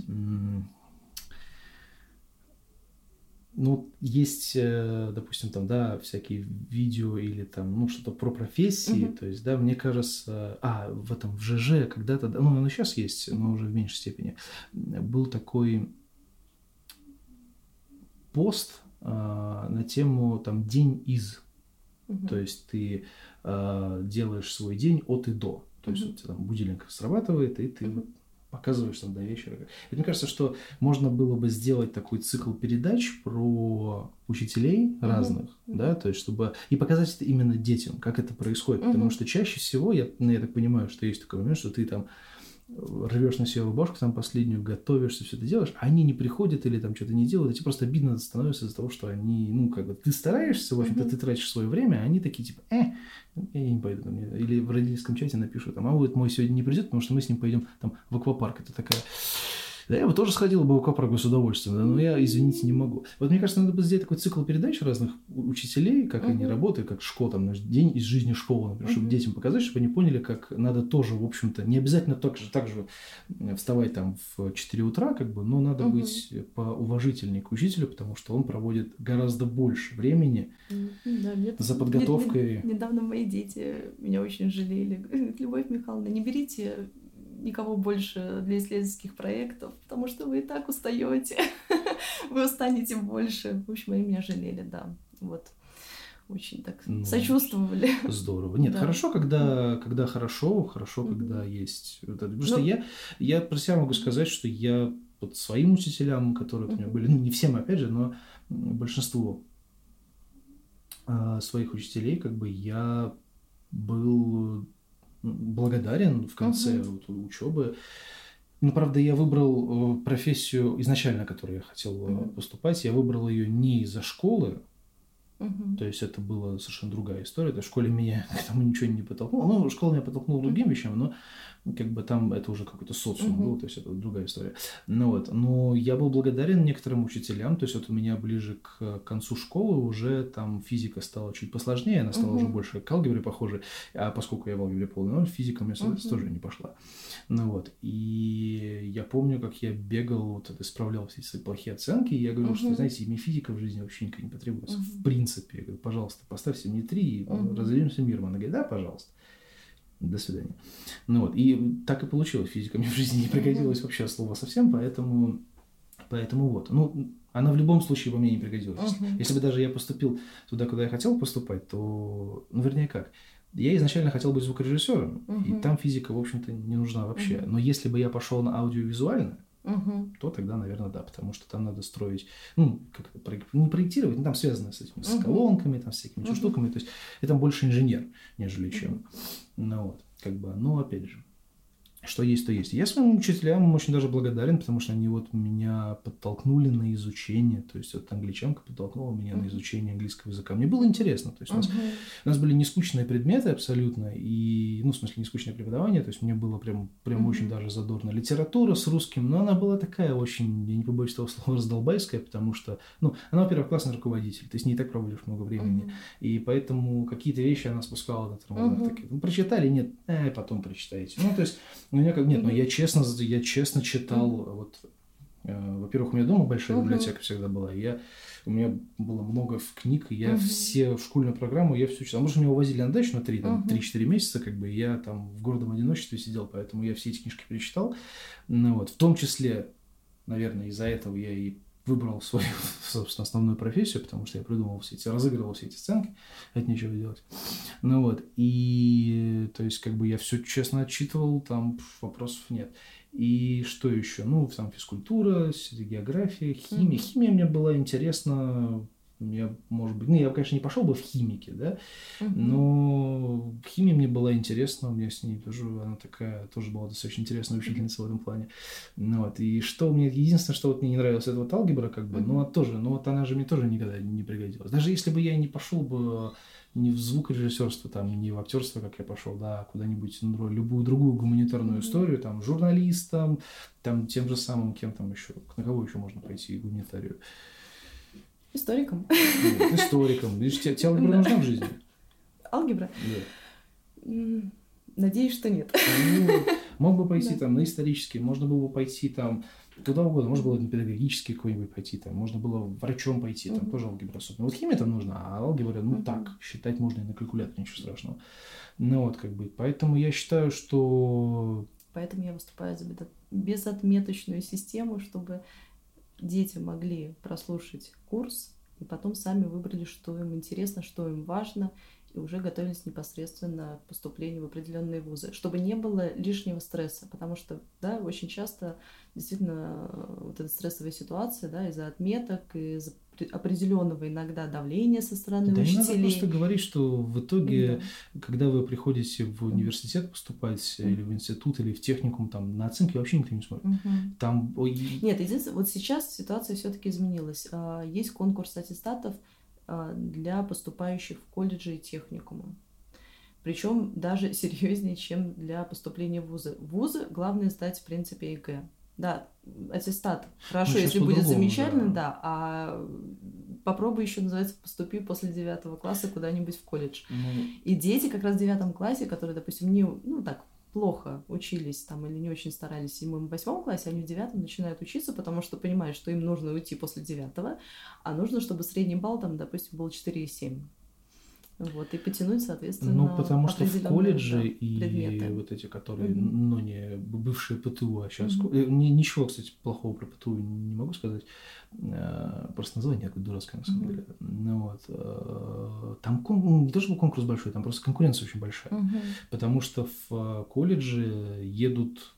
ну, есть, э, допустим, там, да, всякие видео или там, ну, что-то про профессии, uh-huh. то есть, да, мне кажется, а, в этом, в ЖЖ когда-то, ну, оно сейчас есть, но уже в меньшей степени, был такой пост а, на тему, там, день из, uh-huh. то есть, ты а, делаешь свой день от и до, то есть, uh-huh. у тебя там будильник срабатывает, и ты uh-huh показываешь там до вечера. И мне кажется, что можно было бы сделать такой цикл передач про учителей разных, uh-huh. да, то есть чтобы и показать это именно детям, как это происходит, uh-huh. потому что чаще всего я, ну, я так понимаю, что есть такой момент, что ты там рвешь на себе рубашку, там последнюю готовишься, все это делаешь, а они не приходят или там что-то не делают, и тебе просто обидно становится из-за того, что они, ну, как бы, ты стараешься, в общем-то, mm-hmm. ты тратишь свое время, а они такие, типа, э, я не пойду. Там, или в родительском чате напишут, там, а вот мой сегодня не придет, потому что мы с ним пойдем там в аквапарк. Это такая да, я бы тоже сходил бы в Аквапарк с удовольствием, да, но я, извините, не могу. Вот мне кажется, надо бы сделать такой цикл передач разных учителей, как uh-huh. они работают, как школа, там, день из жизни школы, например, uh-huh. чтобы детям показать, чтобы они поняли, как надо тоже, в общем-то, не обязательно так же, так же вставать там в 4 утра, как бы, но надо uh-huh. быть поуважительнее к учителю, потому что он проводит гораздо больше времени да, за подготовкой. Недавно мои дети меня очень жалели. Любовь Михайловна, не берите никого больше для исследовательских проектов, потому что вы и так устаете, вы устанете больше. В общем, они меня жалели, да. Вот очень так ну, сочувствовали. Здорово. Нет, да. хорошо, когда, когда хорошо, хорошо, mm-hmm. когда есть. Потому ну, что я, я про себя могу сказать, что я вот своим учителям, которые mm-hmm. у меня были, ну не всем, опять же, но большинство э, своих учителей, как бы я был благодарен в конце угу. вот, учебы. Ну, правда, я выбрал э, профессию изначально, которую я хотел угу. поступать. Я выбрал ее не из-за школы, Угу. То есть это была совершенно другая история. То в школе меня к этому ничего не подтолкнуло. Ну, школа меня подтолкнула другим вещам, но как бы там это уже какой-то социум угу. был, то есть это другая история. Ну вот, но я был благодарен некоторым учителям, то есть вот у меня ближе к концу школы уже там физика стала чуть посложнее, она стала угу. уже больше к алгебре похожей, а поскольку я в алгебре полный ноль, физика у меня, соответственно, угу. тоже не пошла. Ну вот, и я помню, как я бегал, вот исправлял все свои плохие оценки, и я говорил, угу. что, знаете, мне физика в жизни вообще никак не потребуется, угу. в принципе. Я говорю, пожалуйста, поставьте мне три, и угу. разойдемся миром. Она говорит, да, пожалуйста до свидания. Ну вот, и так и получилось. Физика мне в жизни не пригодилась вообще слово совсем, поэтому, поэтому вот. Ну, она в любом случае во мне не пригодилась. Uh-huh. Если бы даже я поступил туда, куда я хотел поступать, то, ну, вернее, как? Я изначально хотел быть звукорежиссером, uh-huh. и там физика, в общем-то, не нужна вообще. Uh-huh. Но если бы я пошел на аудиовизуальное, угу. то тогда, наверное, да, потому что там надо строить, ну, как это, не проектировать, но там связано с этими, угу. с колонками, там, с всякими угу. штуками, то есть это больше инженер, нежели чем, ну, вот, как бы, но, опять же, что есть, то есть. Я своим учителям очень даже благодарен, потому что они вот меня подтолкнули на изучение, то есть вот англичанка подтолкнула меня mm-hmm. на изучение английского языка. Мне было интересно, то есть mm-hmm. у, нас, у нас были нескучные предметы абсолютно, и, ну, в смысле, нескучное преподавание, то есть мне было прям, прям mm-hmm. очень даже задорно. Литература с русским, но она была такая очень, я не побоюсь того слова, раздолбайская, потому что, ну, она, во-первых, классный руководитель, ты с ней так проводишь много времени, mm-hmm. и поэтому какие-то вещи она спускала на тормозах. Mm-hmm. Такие, ну, прочитали, нет, э, потом прочитаете. Ну, то есть у меня как нет, но я честно, я честно читал вот э, во-первых, у меня дома большая библиотека всегда была. Я, у меня было много книг, я все в школьную программу, я все читал. Может, меня увозили на дачу на 3, там, 3-4 месяца, как бы, я там в городом одиночестве сидел, поэтому я все эти книжки перечитал. Ну, вот, в том числе, наверное, из-за этого я и выбрал свою, собственно, основную профессию, потому что я придумал все эти, разыгрывал все эти сценки, это нечего делать. Ну вот, и, то есть, как бы я все честно отчитывал, там вопросов нет. И что еще? Ну, там физкультура, география, химия. Mm-hmm. Химия мне была интересна я, может быть, ну, я, конечно, не пошел бы в химики, да, но химия мне была интересна, у меня с ней тоже, она такая, тоже была достаточно интересная учительница uh-huh. в этом плане. Ну, вот, и что мне, единственное, что вот мне не нравилось, это вот алгебра, как бы, ну, тоже, ну, вот она же мне тоже никогда не пригодилась. Даже если бы я не пошел бы не в звукорежиссерство, там, не в актерство, как я пошел, да, а куда-нибудь на любую другую гуманитарную mm-hmm. историю, там, журналистом, там, тем же самым, кем там еще, на кого еще можно пойти гуманитарию. Историком. Историком. Видишь, тебе, алгебра нужна в жизни? Алгебра? Надеюсь, что нет. Ну, мог бы пойти там на исторический, можно было бы пойти там куда угодно, можно было на педагогический какой-нибудь пойти, там, можно было врачом пойти, там тоже алгебра особенно. Вот химия там нужна, а алгебра, ну так, считать можно и на калькуляторе, ничего страшного. Ну вот, как бы, поэтому я считаю, что... Поэтому я выступаю за безотметочную систему, чтобы дети могли прослушать курс и потом сами выбрали, что им интересно, что им важно, и уже готовились непосредственно к поступлению в определенные вузы, чтобы не было лишнего стресса, потому что, да, очень часто действительно вот эта стрессовая ситуация, да, из-за отметок, из-за определенного иногда давления со стороны да учителей. Да надо просто говорить, что в итоге, да. когда вы приходите в университет поступать, mm. или в институт, или в техникум, там на оценки вообще никто не смотрит. Mm-hmm. Там... Нет, единственное, вот сейчас ситуация все-таки изменилась. А, есть конкурс аттестатов а, для поступающих в колледжи и техникумы. Причем даже серьезнее, чем для поступления в вузы. Вузы главное сдать, в принципе, ЕГЭ. Да, аттестат. Хорошо, ну, если будет замечательно, да. да. А попробуй еще, называется, поступи после девятого класса куда-нибудь в колледж. Ну... И дети как раз в девятом классе, которые, допустим, не, ну так, плохо учились там или не очень старались в седьмом и восьмом классе, они в девятом начинают учиться, потому что понимают, что им нужно уйти после девятого, а нужно, чтобы средний балл там, допустим, был 4,7. Вот, и потянуть, соответственно, Ну, потому что в колледже да, и предметы. вот эти, которые, Мгм. ну, не бывшие ПТУ, а сейчас... Мгм. Ничего, кстати, плохого про ПТУ не могу сказать. Э, Просто название какое дурацкое, на самом Мгм. деле. Ну, вот. э, Там кон- не то, чтобы конкурс большой, там просто конкуренция очень большая. Мгм. Потому что в э, колледже едут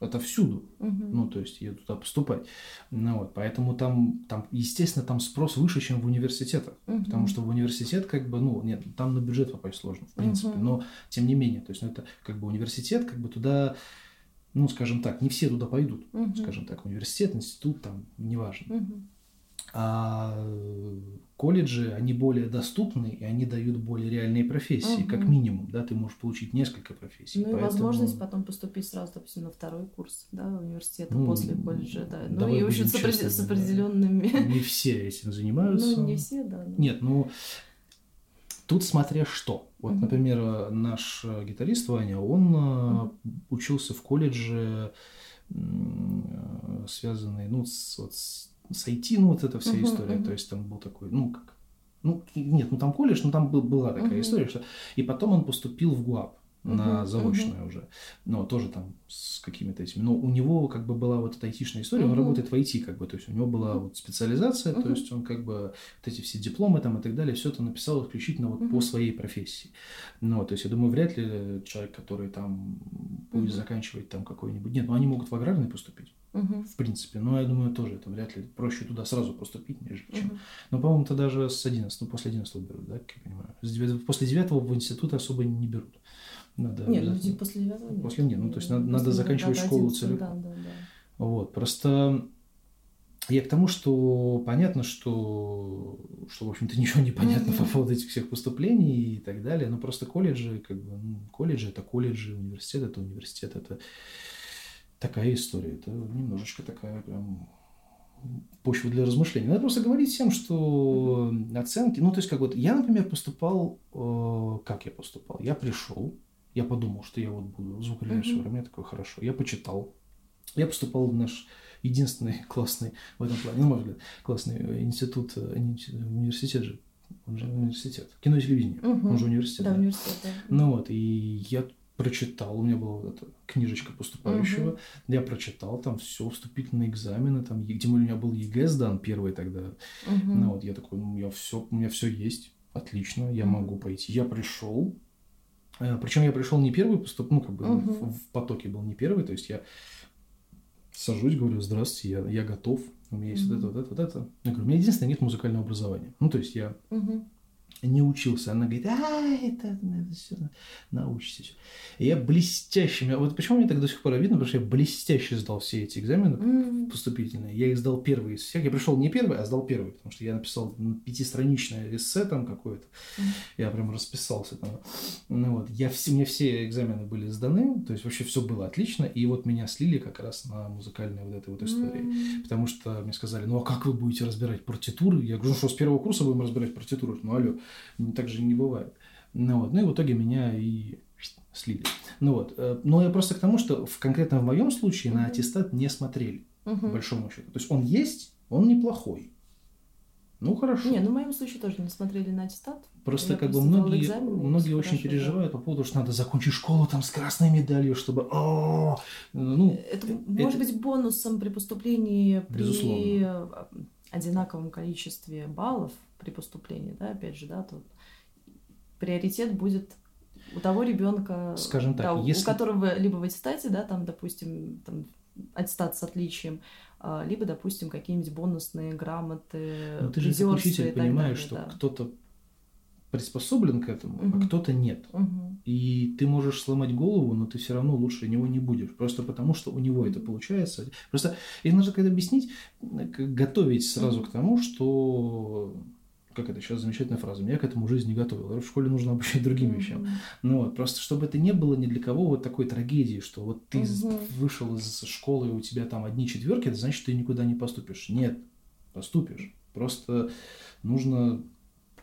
отовсюду. Мгм. Ну, то есть едут туда поступать. Ну, вот, поэтому там, там, естественно, там спрос выше, чем в университетах. Мгм. Потому что в университет, как бы, ну, нет, там на бюджет попасть сложно, в принципе. Мгм. Но, тем не менее, то есть, ну, это как бы университет, как бы туда, ну, скажем так, не все туда пойдут. Мгм. Скажем так, университет, институт, там, неважно. Мгм. А колледжи, они более доступны, и они дают более реальные профессии, как Мгм. минимум, да, ты можешь получить несколько профессий. Ну и поэтому- возможность потом поступить сразу, допустим, на второй курс, да, университета Ну, после колледжа, да. Ну и, общем, с, честными, с да. определенными... Не все этим занимаются. Ну, не все, да. но- Нет, ну тут смотря что. Вот, Мгм. например, наш гитарист Ваня, он э, учился в колледже, э, связанный, ну, с, вот, с, с IT, ну, вот эта вся Мгм, история. мгм. То есть там был такой, ну, как, ну, нет, ну там колледж, но там был- была такая Мгм. история, что... И потом он поступил в ГУАП на Мгм, заочное уже, но тоже там с какими-то этими. Но у него как бы была вот эта айтишная история, он Мгм. работает в IT, как бы, то есть у него была вот специализация, то Мгм. есть он как бы вот эти все дипломы там и так далее, все это написал исключительно вот по Мгм. своей профессии. Ну, то есть я думаю, вряд ли человек, который там будет Мгм. заканчивать там какой-нибудь... Нет, ну они могут в аграрный поступить, Мгм. в принципе, но я думаю, тоже это вряд ли проще туда сразу поступить, нежели чем... Мгм. Но, по-моему, это даже с 11, ну, после 11 берут, да, как я понимаю. С девят- После 9 в институт особо не берут. Надо Нет, ну, после девятого нет. После нет, ну, то есть надо- После надо заканчивать школу целиком. Да, да, да. Вот, просто я к тому, что понятно, что, что в общем-то, ничего не понятно по Мгм. поводу этих всех поступлений и так далее, но просто колледжи, как бы, ну, колледжи – это колледжи, университет – это университет, это такая история, это немножечко такая прям почва для размышлений. Надо просто говорить всем, что оценки, ну, то есть, как вот, я, например, поступал, э, как я поступал? Я пришел, я подумал, что я вот буду звукорежиссером, Мгм. мне такое хорошо, я почитал, я поступал в наш единственный классный в этом плане, на мой взгляд, классный э, институт, э, институт, университет же, он же университет, кино и телевидение, Мгм. он же университет. Да, да. университет, да. Ну вот, и я прочитал, у меня была вот эта книжечка поступающего, Мгм. я прочитал там все, вступительные экзамены, там, е- тем более у меня был ЕГЭ сдан первый тогда, Мгм. ну вот, я такой, ну, я все, у меня все есть, отлично, я Мгм. могу пойти. Я пришел, причем я пришел не первый поступ, ну, как бы Мгм. в, в потоке был не первый, то есть я сажусь, говорю, здравствуйте, я, я готов, у меня есть вот это, вот это, вот это. Я говорю, у меня единственное, нет музыкального образования. Ну, то есть я Мгм. Не учился. Она говорит, а, это, это все, научитесь. И я блестяще, меня- вот почему мне так до сих пор видно, потому что я блестяще сдал все эти экзамены Мгм. поступительные. Я их сдал первый из всех. Я пришел не первый, а сдал первый, потому что я написал пятистраничное эссе там какое-то. Мгм. Я прям расписался там. Ну вот, я все, мне все экзамены были сданы, то есть вообще все было отлично, и вот меня слили как раз на музыкальной вот этой вот истории. М. Потому что мне сказали, ну а как вы будете разбирать партитуры? Я говорю, ну что, с первого курса будем разбирать партитуры? Ну алло, ну, так же не бывает. Ну, вот. ну и в итоге меня и слили. Ну вот. э, Но я просто к тому, что в, конкретно в моем случае на аттестат не смотрели, по Мгм. большому счету. То есть он есть, он неплохой. Ну хорошо. Не, ну в моем случае тоже не смотрели на аттестат. Просто я как бы многие, экзамены, многие очень хорошо, да. переживают по поводу, что надо закончить школу там с красной медалью, чтобы... «О!» Ну, Это э, может быть бонусом при поступлении при Безусловно. э, одинаковом количестве баллов при поступлении, да, опять же, да, тут приоритет будет у того ребенка, Скажем так, да, если- у которого либо в аттестате, да, там, допустим, там, аттестат с отличием, а, либо, допустим, какие-нибудь бонусные грамоты, Но ты же как учитель понимаешь, далее, что да. кто-то приспособлен к этому, Мгм. а кто-то нет. Мгм. И ты можешь сломать голову, но ты все равно лучше него не будешь. Просто потому, что у него это получается. Просто и нужно как-то объяснить, готовить сразу к тому, что как это сейчас замечательная фраза, меня к этому жизнь не готовила. В школе нужно обучать другим вещам. Мгм. Ну вот, просто чтобы это не было ни для кого вот такой трагедии, что вот ты Мгм. вышел из школы, и у тебя там одни четверки, это значит, ты никуда не поступишь. Нет, поступишь. Просто нужно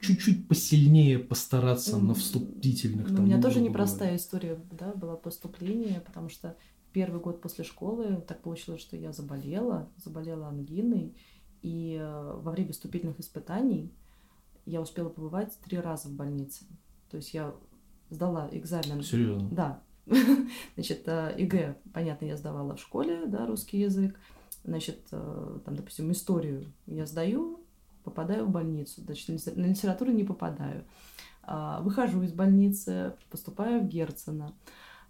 чуть-чуть посильнее постараться на вступительных. Ну, там, у меня тоже непростая история, да, была поступление, потому что первый год после школы так получилось, что я заболела, заболела ангиной, и э, во время вступительных испытаний я успела побывать три раза в больнице. То есть я сдала экзамен. Серьезно. Да. Значит, ЕГЭ, понятно, я сдавала в школе, да, русский язык. Значит, э, там, допустим, историю я сдаю, попадаю в больницу. Значит, на литер- на литературу не попадаю. А, Выхожу из больницы, поступаю в Герцена.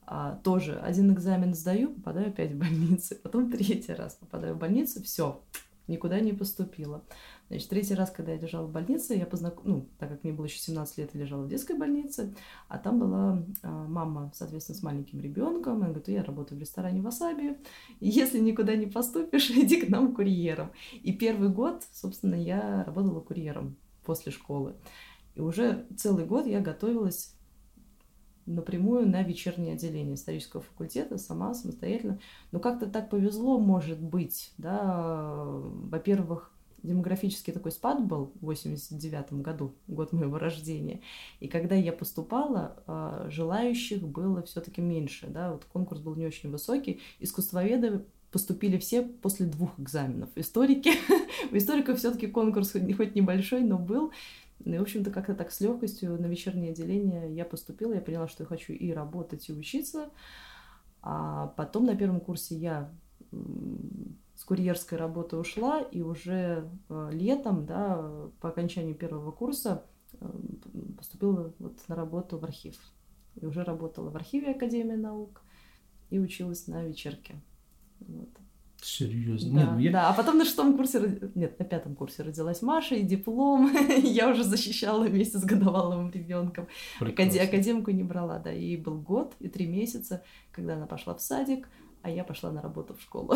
А, Тоже один экзамен сдаю, попадаю опять в больницу. Потом третий раз попадаю в больницу, все, никуда не поступила. Значит, третий раз, когда я лежала в больнице, я познаком... ну, так как мне было еще 17 лет, я лежала в детской больнице, а там была а, мама, соответственно, с маленьким ребенком. Она говорит, я работаю в ресторане Васаби. Если никуда не поступишь, иди к нам курьером. И первый год, собственно, я работала курьером после школы. И уже целый год я готовилась напрямую на вечернее отделение исторического факультета, сама, самостоятельно. Но как-то так повезло, может быть, да, во-первых, демографический такой спад был в 89 году, год моего рождения. И когда я поступала, а, желающих было все-таки меньше, да, вот конкурс был не очень высокий. Искусствоведы поступили все после двух экзаменов. Историки, у историков все-таки конкурс хоть небольшой, но был. Ну и, в общем-то, как-то так с легкостью на вечернее отделение я поступила. Я поняла, что я хочу и работать, и учиться. А потом на первом курсе я с курьерской работы ушла, и уже э, летом, да, по окончанию первого курса э, поступила вот на работу в архив. И уже работала в архиве Академии наук и училась на вечерке. Вот. Серьезно. Да, Нет, ну я- да, а потом на шестом курсе, нет, на пятом курсе родилась Маша, и диплом я уже защищала вместе с годовалым ребенком. Академку не брала, да, ей был год и три месяца, когда она пошла в садик, а я пошла на работу в школу.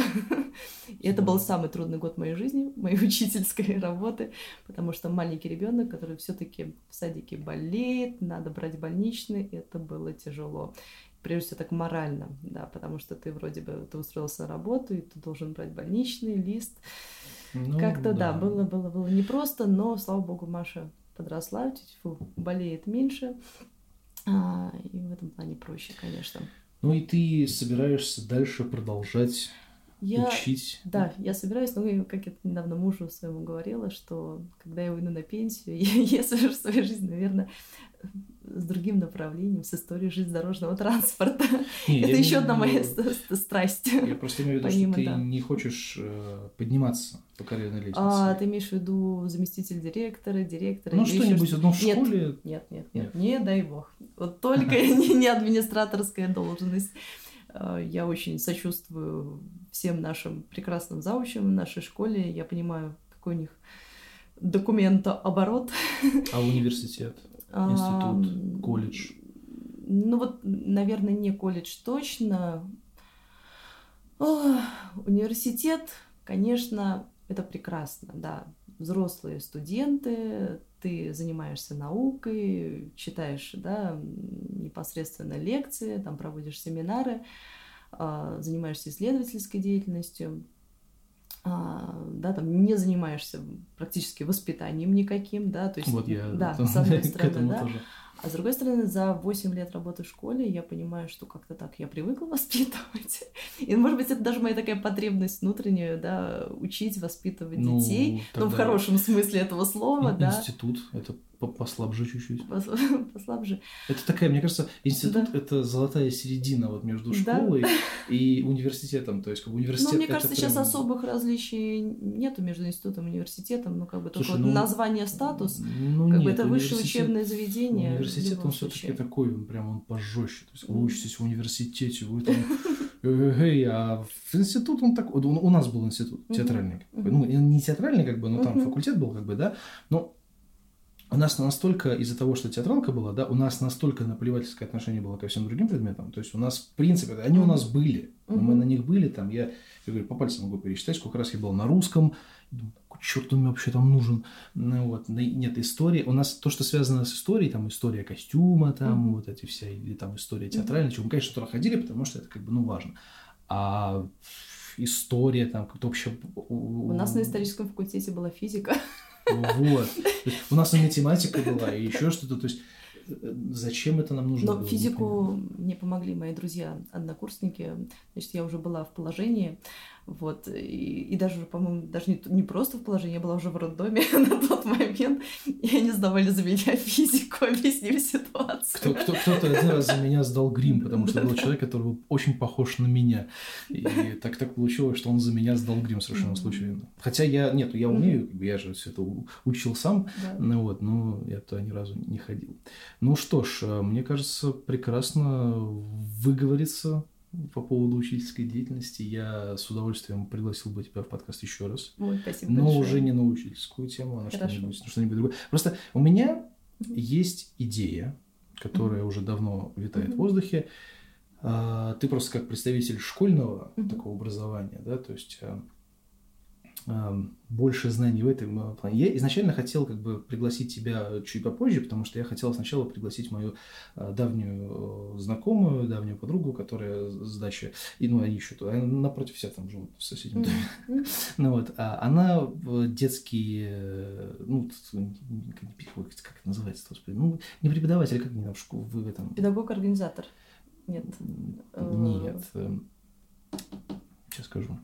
И это был самый трудный год моей жизни, моей учительской работы, потому что маленький ребенок, который все-таки в садике болеет, надо брать больничный, это было тяжело. Прежде всего так морально, да, потому что ты вроде бы ты устроился на работу, и ты должен брать больничный лист. Ну, Как-то да, было, было, было непросто, но, слава богу, Маша подросла, тьфу, болеет меньше. А, и в этом плане проще, конечно. Ну и ты собираешься дальше продолжать Я, учить. да, я собираюсь, ну, как я недавно мужу своему говорила, что когда я уйду на пенсию, я, совершу свою жизнь, наверное, с другим направлением, с историей железнодорожного транспорта. Не, Это еще не- одна моя ст- ст- страсть. Я просто имею в виду, Помимо, что ты да. не хочешь э, подниматься по карьерной лестнице. А, ты имеешь в виду заместитель директора, директора? ну, что-нибудь одно в школе. Нет, нет, Нет. нет, не дай бог. Вот только не, администраторская должность. А, Я очень сочувствую всем нашим прекрасным заучам в нашей школе. Я понимаю, какой у них документооборот. А университет, институт, колледж. Ну вот, наверное, не колледж точно. Университет, конечно, это прекрасно, да. Взрослые студенты, ты занимаешься наукой, читаешь, да, непосредственно лекции, там проводишь семинары, занимаешься исследовательской деятельностью, а, да, там не занимаешься практически воспитанием никаким, да, то есть, Вот я да, там с одной стороны, да, тоже. а с другой стороны, за 8 лет работы в школе я понимаю, что как-то так я привыкла воспитывать. И может быть, это даже моя такая потребность внутренняя, да, учить, воспитывать Ну, детей, но в хорошем смысле этого слова, да, Институт, это послабже чуть-чуть. пос- послабже. Это такая, мне кажется, институт Да. это золотая середина вот между Да. школой и университетом. То есть, как бы университет Ну, мне кажется, сейчас прям- особых различий нету между институтом и университетом, ну, как бы только Слушай, вот ну, название, статус, Ну, как бы нет, это высшее учебное заведение. Университет, он все-таки такой, он прям он пожестче. То есть вы учитесь в университете, вы там эй, а в институт он такой. У нас был институт театральный. бы. Ну, не театральный, как бы, но там факультет был, как бы, да. Но у нас настолько, из-за того, что театралка была, да, у нас настолько наплевательское отношение было ко всем другим предметам. То есть у нас, в принципе, они у нас были. но Мы на них были, там, я, я говорю, по пальцам могу пересчитать, сколько раз я был на русском, черт он мне вообще там нужен? Ну, вот. Нет, истории. У нас то, что связано с историей, там история костюма, там Мгм. вот эти все, или там история театральная, чего мы, конечно, туда ходили, потому что это как бы, ну, важно. А история, там, как-то вообще... У нас на историческом факультете была физика. Вот. У нас и математика была, и еще что-то. То есть э, зачем это нам нужно Но было? физику мне помогли мои друзья-однокурсники. Значит, я уже была в положении. Вот. И, и даже, по-моему, даже не, не просто в положении, я была уже в роддоме на тот момент. И они сдавали за меня физику, объяснив ситуацию. Кто, кто, кто-то один раз за меня сдал грим, потому что был человек, который был очень похож на меня. И так так получилось, что он за меня сдал грим совершенно случайно. Хотя я, нет, я умею, я же все это учил сам, ну вот, но я туда ни разу не ходил. Ну что ж, э, мне кажется, прекрасно выговориться по поводу учительской деятельности. Я с удовольствием пригласил бы тебя в подкаст еще раз. Ой, спасибо Но большое. уже не на учительскую тему, а на что-нибудь, что-нибудь другое. Просто у меня Мгм. есть идея, которая уже давно витает в Мгм. воздухе. А, Ты просто как представитель школьного Мгм. такого образования, да, то есть а, больше знаний в этом а, плане. Я изначально хотел как бы пригласить тебя чуть попозже, потому что я хотел сначала пригласить мою а, давнюю э, знакомую, давнюю подругу, которая с дачи, и ну они еще туда, напротив себя там живут в соседнем доме. Ну вот, а она детские, э, ну, не- не- как это называется, господи, ну, не преподаватель, как они там в этом... Педагог-организатор. Нет. Э, Нет, сейчас скажу.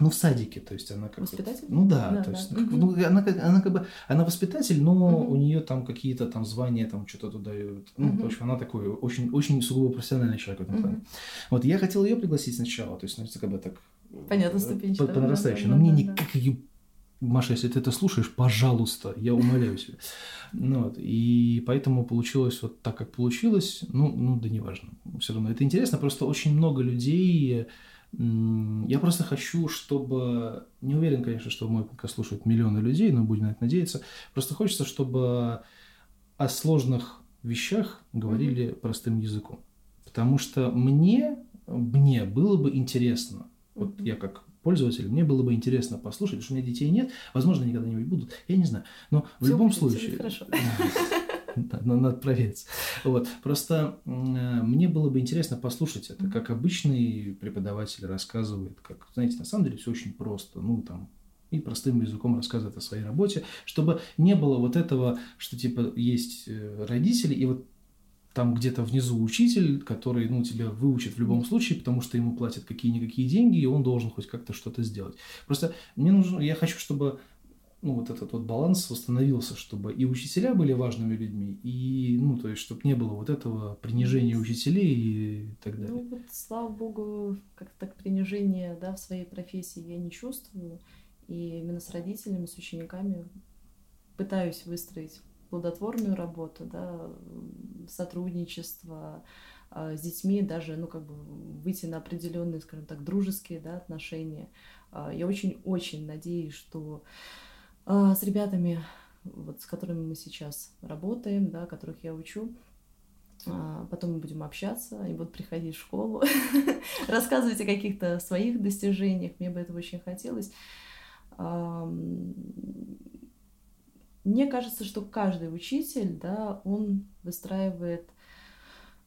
Ну, в садике, то есть она как... Воспитатель? Ну да, Да, то да. есть, ну, как- ну, она, как- она как бы, она воспитатель, но Мгм. у нее там какие-то там звания, там что-то туда. Ну, Мгм. в общем, она такой очень, очень сугубо профессиональный человек в этом плане. Мгм. Вот я хотел ее пригласить сначала, то есть, ну, как бы так... Понятно, э, ступенчато, По, по да, нарастающей. да, Но да, мне да, никак ее... Маша, если ты это слушаешь, пожалуйста, я умоляю тебя. Ну, вот, и поэтому получилось вот так, как получилось. Ну, ну да неважно. Все равно это интересно. Просто очень много людей... Я просто хочу, чтобы... Не уверен, конечно, что мой подкаст слушают миллионы людей, но будем на это надеяться. Просто хочется, чтобы о сложных вещах говорили простым языком. Потому что мне, мне было бы интересно, вот Мгм. я как пользователь, мне было бы интересно послушать, потому что у меня детей нет, возможно, они когда-нибудь будут, я не знаю. Но в Всё любом будет, случае... хорошо. Да, на- надо проверить. Вот. Просто э, мне было бы интересно послушать это, как обычный преподаватель рассказывает, как, знаете, на самом деле все очень просто. Ну, там, и простым языком рассказывает о своей работе, чтобы не было вот этого, что типа есть э, родители, и вот там где-то внизу учитель, который, ну, тебя выучит в любом случае, потому что ему платят какие-никакие деньги, и он должен хоть как-то что-то сделать. Просто мне нужно, я хочу, чтобы ну, вот этот вот баланс восстановился, чтобы и учителя были важными людьми, и, ну, то есть, чтобы не было вот этого принижения учителей и так далее. Ну вот, слава богу, как так принижение да, в своей профессии я не чувствую. И именно с родителями, с учениками пытаюсь выстроить плодотворную работу, да, сотрудничество а, с детьми, даже, ну, как бы выйти на определенные, скажем так, дружеские, да, отношения. А, Я очень-очень надеюсь, что с ребятами, вот, с которыми мы сейчас работаем, да, которых я учу, а, Потом мы будем общаться, они будут приходить в школу, рассказывать о каких-то своих достижениях. Мне бы этого очень хотелось. Мне кажется, что каждый учитель, да, он выстраивает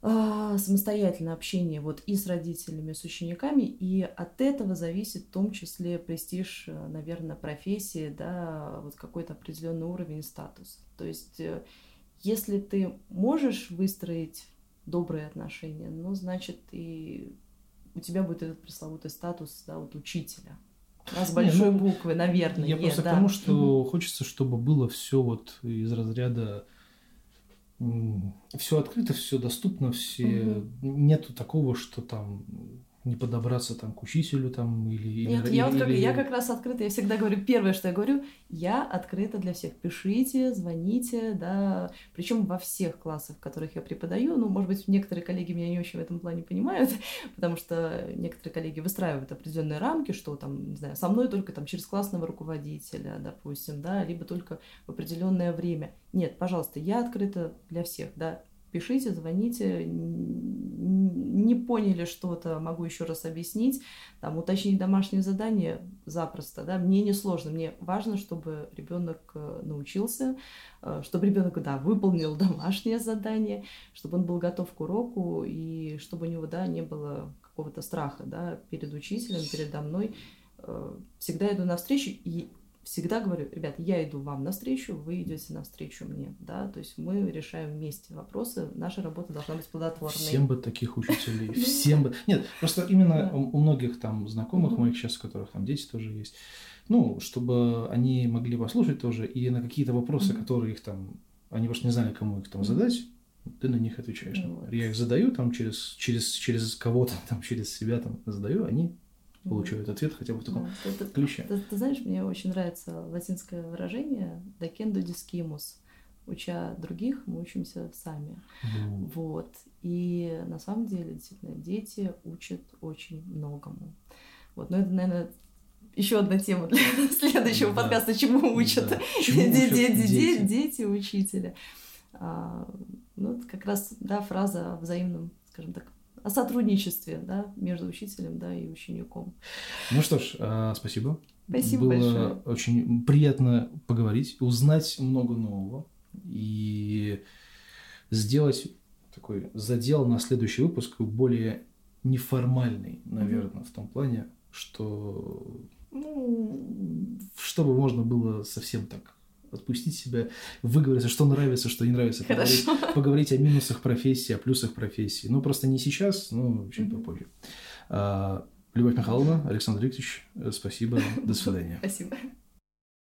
а, самостоятельное общение вот и с родителями, и с учениками, и от этого зависит в том числе престиж, э, наверное, профессии, да, вот какой-то определенный уровень и статус. То есть э, если ты можешь выстроить добрые отношения, ну, значит, и у тебя будет этот пресловутый статус, да, вот учителя. Да, с большой Не, ну, буквы, наверное. Я е, просто да. к тому, что хочется, чтобы было все вот из разряда все открыто, все доступно, все нету такого, что там не подобраться там к учителю там или Нет, или- я вот как, или- я как раз открыта, я всегда говорю, первое, что я говорю, я открыта для всех. Пишите, звоните, да, причем во всех классах, в которых я преподаю. Ну, может быть, некоторые коллеги меня не очень в этом плане понимают, потому что некоторые коллеги выстраивают определенные рамки, что там, не знаю, со мной только там через классного руководителя, допустим, да, либо только в определенное время. Нет, пожалуйста, я открыта для всех, да, пишите, звоните, не поняли что-то, могу еще раз объяснить, там, уточнить домашнее задание запросто, да, мне не сложно, мне важно, чтобы ребенок э, научился, э, чтобы ребенок, да, выполнил домашнее задание, чтобы он был готов к уроку и чтобы у него, да, не было какого-то страха, да, перед учителем, передо мной. Э, Всегда иду навстречу и всегда говорю, ребят, я иду вам навстречу, вы идете навстречу мне, да, то есть мы решаем вместе вопросы, наша работа должна быть плодотворной. Всем бы таких учителей, всем бы. Нет, просто именно у многих там знакомых моих сейчас, у которых там дети тоже есть, ну, чтобы они могли послушать тоже и на какие-то вопросы, которые их там, они просто не знали, кому их там задать, ты на них отвечаешь. Ну вот. Я их задаю там через, через, через кого-то, там, через себя там задаю, они. Получают ответ хотя бы в таком Да, ключе. Ты, ты знаешь, мне очень нравится латинское выражение «docendo discimus». Уча других, мы учимся сами. Ну, Вот. И на самом деле, действительно, дети учат очень многому. Вот. Но это, наверное, еще одна тема для следующего Да. подкаста, чему учат, да. Чему учат де- де- дети? дети учителя. А, ну, это как раз да, фраза о взаимном, скажем так, о сотрудничестве да, между учителем да, и учеником. Ну что ж, а, спасибо. Спасибо Было большое. очень приятно поговорить, узнать много нового и сделать такой задел на следующий выпуск более неформальный, наверное, в том плане, что ну, чтобы можно было совсем так отпустить себя, выговориться, что нравится, что не нравится, поговорить, поговорить о минусах профессии, о плюсах профессии. Ну, просто не сейчас, но чуть Мгм. попозже. А, Любовь Михайловна, Александр Викторович, э, спасибо, до свидания. Спасибо.